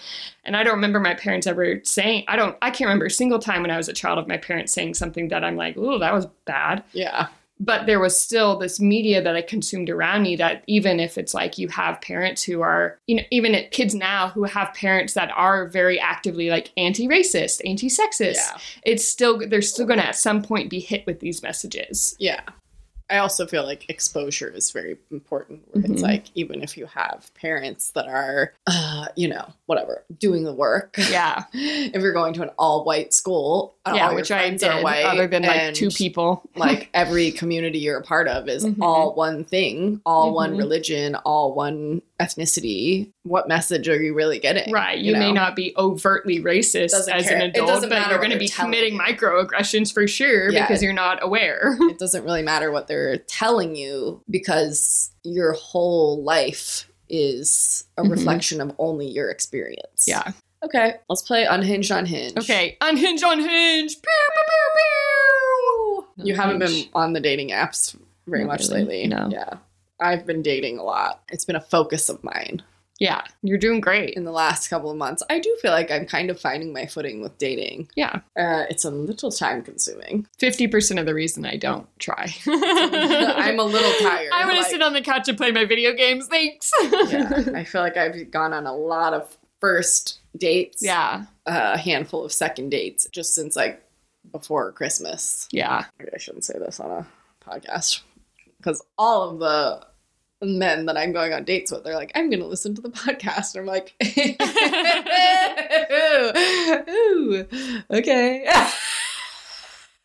And I don't remember my parents ever saying, I don't, I can't remember a single time when I was a child of my parents saying something that I'm like, oh, that was bad. yeah. But there was still this media that I consumed around me that even if it's like you have parents who are, you know, even at kids now who have parents that are very actively like anti racist, anti sexist, Yeah. it's still they're still going to at some point be hit with these messages. Yeah. I also feel like exposure is very important. Where It's Mhm. like even if you have parents that are, uh, you know, whatever, doing the work. Yeah, if you're going to an all-white school, yeah, which I did. white, other than like two people, like every community you're a part of is Mhm. all one thing, all one Mhm. religion, all one ethnicity. What message are you really getting? right? You, may know? not be overtly racist as care. an adult, but you're going to be committing you. microaggressions for sure Yeah. because you're not aware. It doesn't really matter what they're telling you because your whole life is a Mhm. reflection of only your experience. yeah. Okay, let's play Unhinged Unhinged. Okay. Unhinge, unhinge. Pew, pew, pew, pew. You haven't been on the dating apps very Not much really, lately. no. Yeah. I've been dating a lot. It's been a focus of mine Yeah, you're doing great. in the last couple of months. I do feel like I'm kind of finding my footing with dating. Yeah. Uh, it's a little time consuming. 50% of the reason I don't try. I'm a little tired. I want to like- sit on the couch and play my video games. Thanks. yeah, I feel like I've gone on a lot of first dates. yeah. a handful of second dates just since like before Christmas. Yeah. Maybe I shouldn't say this on a podcast because all of the men that I'm going on dates with, they're like, I'm going to listen to the podcast. And I'm like, ooh, ooh, okay.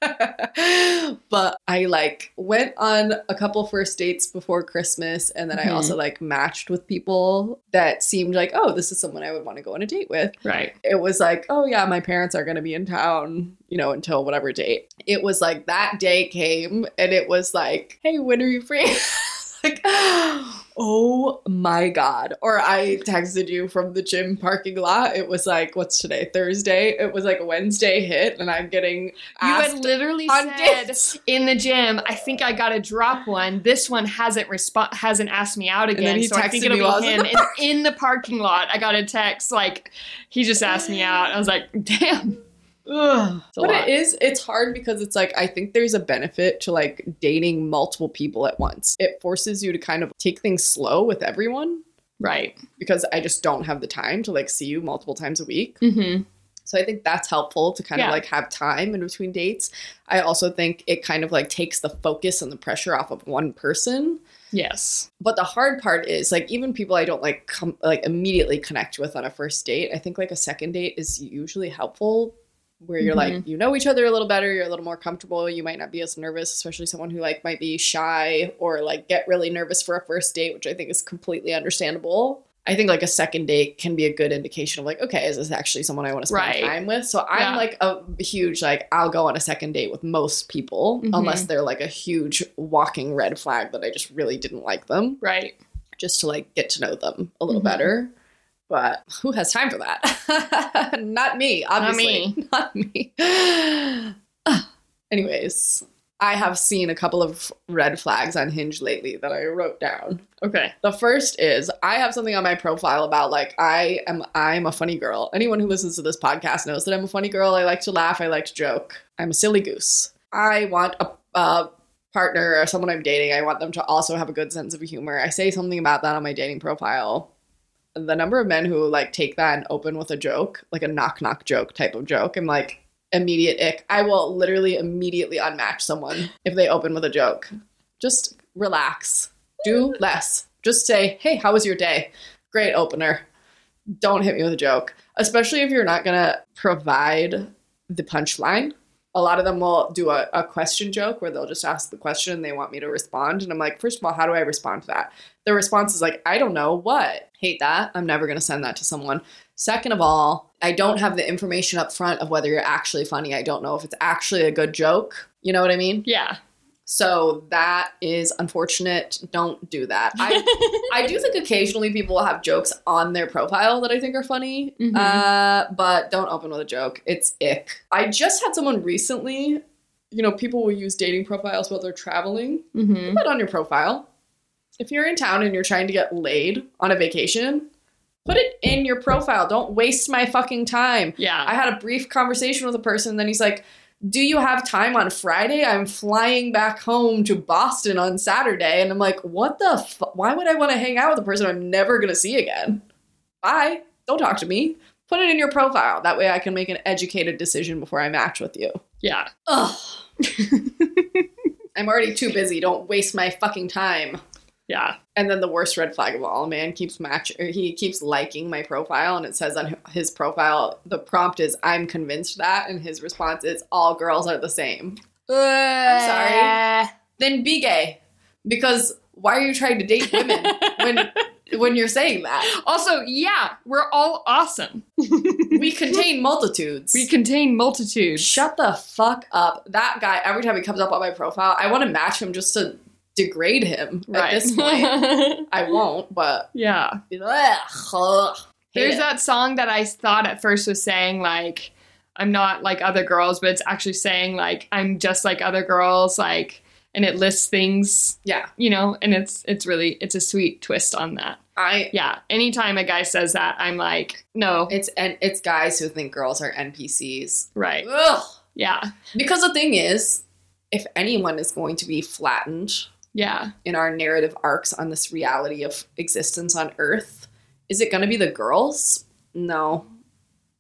but I like went on a couple first dates before Christmas and then I Mhm. also like matched with people that seemed like, oh, this is someone I would want to go on a date with Right. it was like, oh yeah, my parents are going to be in town, you know, until whatever date. It was like that day came and it was like, hey, when are you free? like, oh my God. Or I texted you from the gym parking lot. It was like, what's today? Thursday. It was like a Wednesday hit and I'm getting You had literally said dates. in the gym, I think I got to drop one. This one hasn't respo- hasn't asked me out again. So I think texted it'll me while I be him. in the parking lot, I got a text like, he just asked me out. I was like, damn. Ugh. But lot. it is, it's hard because it's like, I think there's a benefit to like dating multiple people at once. It forces you to kind of take things slow with everyone. Right. because I just don't have the time to like see you multiple times a week. Mm-hmm. So I think that's helpful to kind Yeah. of like have time in between dates. I also think it kind of like takes the focus and the pressure off of one person. Yes. But the hard part is like even people I don't like come like immediately connect with on a first date, I think like a second date is usually helpful where you're like you know each other a little better, you're a little more comfortable, you might not be as nervous, especially someone who like might be shy or like get really nervous for a first date, which I think is completely understandable. I think like a second date can be a good indication of like, okay, is this actually someone I want to spend Right. time with? So I'm Yeah. like a huge like I'll go on a second date with most people Mhm. unless they're like a huge walking red flag that I just really didn't like them Right. just to like get to know them a little Mhm. better. But who has time for that? Not me, obviously. Not me. Ah, Anyways, I have seen a couple of red flags on Hinge lately that I wrote down. Okay. The first is I have something on my profile about like I am I'm a funny girl. Anyone who listens to this podcast knows that I'm a funny girl. I like to laugh, I like to joke. I'm a silly goose. I want a, a partner or someone I'm dating. I want them to also have a good sense of humor. I say something about that on my dating profile. The number of men who like take that and open with a joke, like a knock knock joke type of joke, I'm like immediate ick. I will literally immediately unmatch someone if they open with a joke. Just relax. Do less. Just say, hey, how was your day? Great opener. Don't hit me with a joke. Especially if you're not going to provide the punchline. A lot of them will do a, a question joke where they'll just ask the question and they want me to respond. And I'm like, first of all, how do I respond to that? The response is like, I don't know what. Hate that. I'm never going to send that to someone. Second of all, I don't have the information up front of whether you're actually funny. I don't know if it's actually a good joke. You know what I mean? Yeah. So that is unfortunate. Don't do that. I I do think occasionally people will have jokes on their profile that I think are funny, Mhm. uh, but don't open with a joke. It's ick. I just had someone recently. You know, people will use dating profiles while they're traveling. hmm Put on your profile. If you're in town and you're trying to get laid on a vacation, put it in your profile. Don't waste my fucking time. Yeah. I had a brief conversation with a person, and then he's like, Do you have time on Friday? I'm flying back home to Boston on Saturday. And I'm like, What the fu- Why would I want to hang out with a person I'm never going to see again? Bye. Don't talk to me. Put it in your profile. That way I can make an educated decision before I match with you. yeah. Ugh. I'm already too busy. Don't waste my fucking time. Yeah. And then the worst red flag of all, man keeps match he keeps liking my profile and it says on his profile the prompt is I'm convinced that and his response is all girls are the same. I'm sorry. Then be gay. Because why are you trying to date women when when you're saying that? Also, yeah, we're all awesome. We contain multitudes. We contain multitudes. Shut the fuck up. That guy, every time he comes up on my profile, I want to match him just to degrade him at this point. I won't, but yeah. ugh. There's it. that song that I thought at first was saying like I'm not like other girls, but it's actually saying like I'm just like other girls, like and it lists things, Yeah. you know, and it's it's really it's a sweet twist on that. I Yeah. Anytime a guy says that, I'm like, no, it's and it's guys who think girls are NPCs. right. Ugh. Yeah. Because the thing is, if anyone is going to be flattened Yeah. in our narrative arcs on this reality of existence on Earth, is it going to be the girls? No.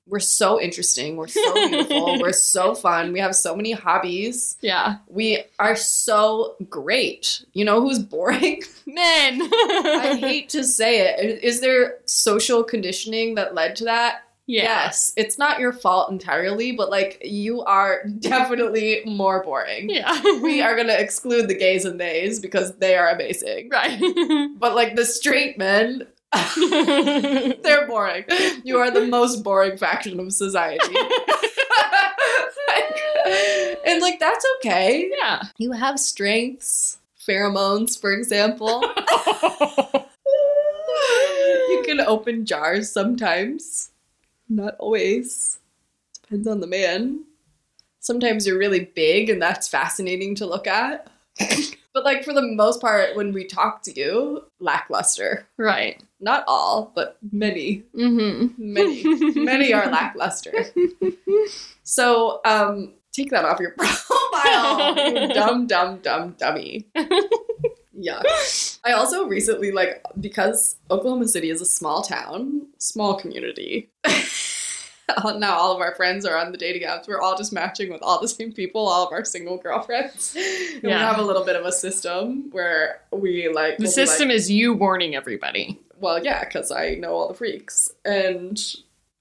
We're so interesting. We're so beautiful. We're so fun. We have so many hobbies. Yeah. We are so great. You know who's boring? Men. I hate to say it. Is there social conditioning that led to that? Yeah. Yes. It's not your fault entirely, but like you are definitely more boring. Yeah. We are going to exclude the gays and theys because they are amazing. right. But like the straight men, they're boring. You are the most boring faction of society. Like, and like that's okay. yeah. You have strengths, pheromones, for example. you can open jars sometimes. Not always. Depends on the man. Sometimes you're really big and that's fascinating to look at. but like for the most part, when we talk to you, lackluster. right. Not all, but many. Mm-hmm. Many. many are lackluster. So um take that off your profile. you dumb, dumb, dumb dummy. Yeah. I also recently like because Oklahoma City is a small town, small community. now all of our friends are on the dating apps. We're all just matching with all the same people, all of our single girlfriends. And we have a little bit of a system where we like The system like, is you warning everybody. well, yeah, because I know all the freaks. And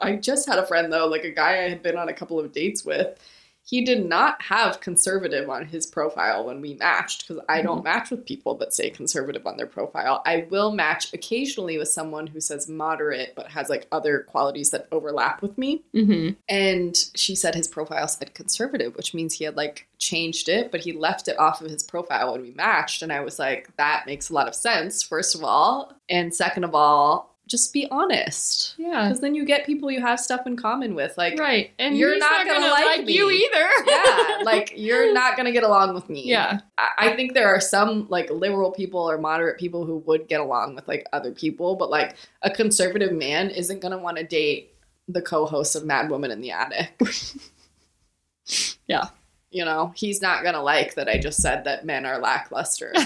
I just had a friend though, like a guy I had been on a couple of dates with. He did not have conservative on his profile when we matched because I don't match with people that say conservative on their profile. I will match occasionally with someone who says moderate but has like other qualities that overlap with me. Mm-hmm. And she said his profile said conservative, which means he had like changed it, but he left it off of his profile when we matched. And I was like, that makes a lot of sense, first of all. And second of all, just be honest. Yeah. Because then you get people you have stuff in common with. Like, Right. And You're not not, gonna gonna, like like, me. you either. yeah, like you're not going to get along with me. Yeah. I-, I think there are some like liberal people or moderate people who would get along with like other people, but like a conservative man isn't going to want to date the co host of Mad Woman in the Attic. Yeah. You know, he's not going to like that I just said that men are lackluster.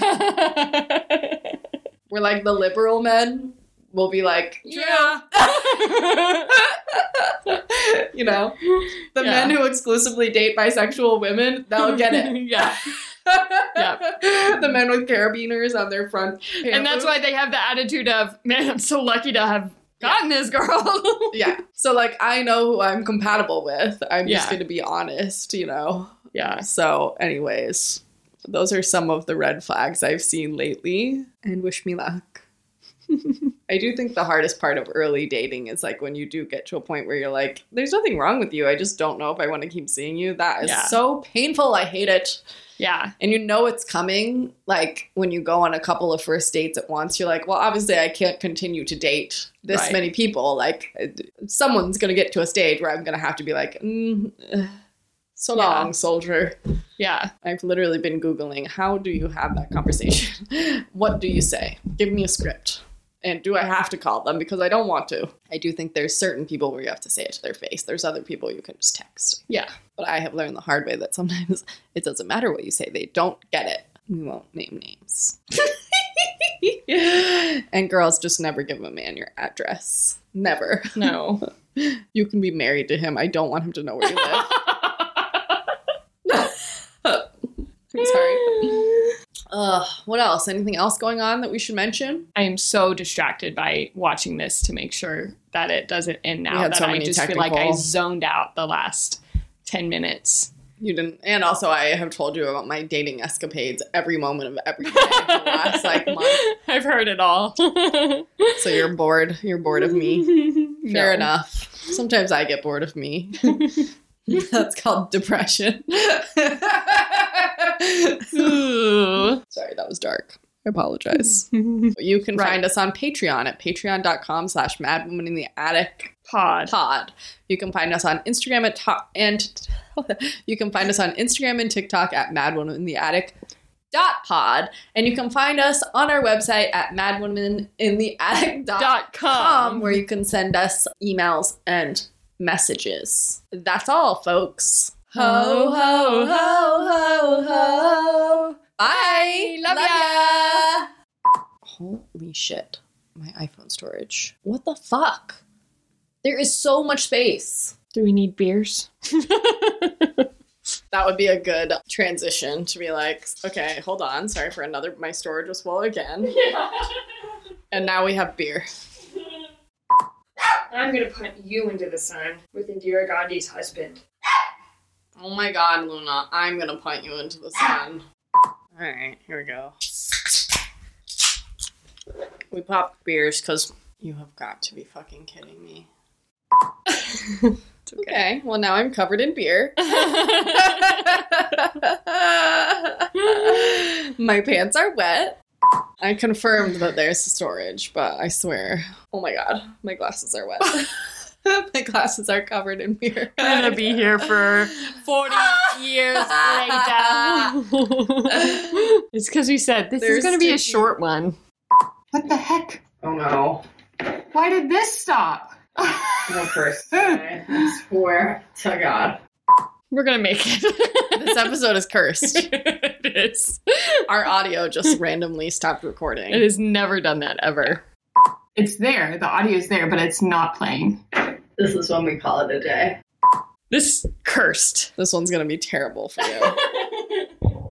We're like the liberal men will be like, yeah. you know, the Yeah. men who exclusively date bisexual women, they'll get it. yeah. the men with carabiners on their front. And that's why they have the attitude of, man, I'm so lucky to have gotten this girl. Yeah. So like I know who I'm compatible with. I'm just going to be honest, you know. yeah. So, anyways, those are some of the red flags I've seen lately. And wish me luck. I do think the hardest part of early dating is like when you do get to a point where you're like, there's nothing wrong with you. I just don't know if I want to keep seeing you. That is Yeah. so painful. I hate it. Yeah. And you know it's coming. Like when you go on a couple of first dates at once, you're like, well, obviously I can't continue to date this Right. many people. Like someone's going to get to a stage where I'm going to have to be like, mm, uh, so Yeah. long, soldier. Yeah. I've literally been Googling, how do you have that conversation? what do you say? Give me a script. And do I have to call them? Because I don't want to. I do think there's certain people where you have to say it to their face. There's other people you can just text. Yeah. But I have learned the hard way that sometimes it doesn't matter what you say, they don't get it. We won't name names. and girls just never give a man your address. Never. No. You can be married to him. I don't want him to know where you live. I'm sorry. Ugh, what else? Anything else going on that we should mention? I am so distracted by watching this to make sure that it doesn't end now. That so I just feel like I zoned out the last 10 minutes. You didn't, and also I have told you about my dating escapades every moment of every day the last like month. I've heard it all. So you're bored. You're bored of me. Fair No. enough. Sometimes I get bored of me. That's called depression. Sorry, that was dark. I apologize. You can Right. find us on Patreon at patreon.com slash madwoman in the attic Pod. pod. You can find us on Instagram at top and you can find us on Instagram and TikTok at madwoman in the attic dot pod and you can find us on our website at madwomanintheattic dot Dot com com. where you can send us emails and messages. That's all, folks. Ho, ho, ho, ho, ho. Bye. Love ya. Holy shit. My iPhone storage. What the fuck? There is so much space. Do we need beers? That would be a good transition to be like, okay, hold on. Sorry for another. My storage was full again. And now we have beer. I'm gonna put you into the sun with Indira Gandhi's husband. Oh my god, Luna, I'm gonna point you into the sun. Alright, here we go. We popped beers because you have got to be fucking kidding me. It's Okay, well, now I'm covered in beer. my pants are wet. I confirmed that there's storage, but I swear. Oh my god, my glasses are wet. my glasses are covered in beer. We're gonna be here for 40 years later. it's because we said this They're is gonna be a short one. What the heck? Oh no. Why did this stop? No first. I swear to God. We're gonna make it. This episode is cursed. it is. Our audio just randomly stopped recording. It has never done that ever. It's there. The audio is there, but it's not playing. This is when we call it a day. This cursed. This one's gonna be terrible for you.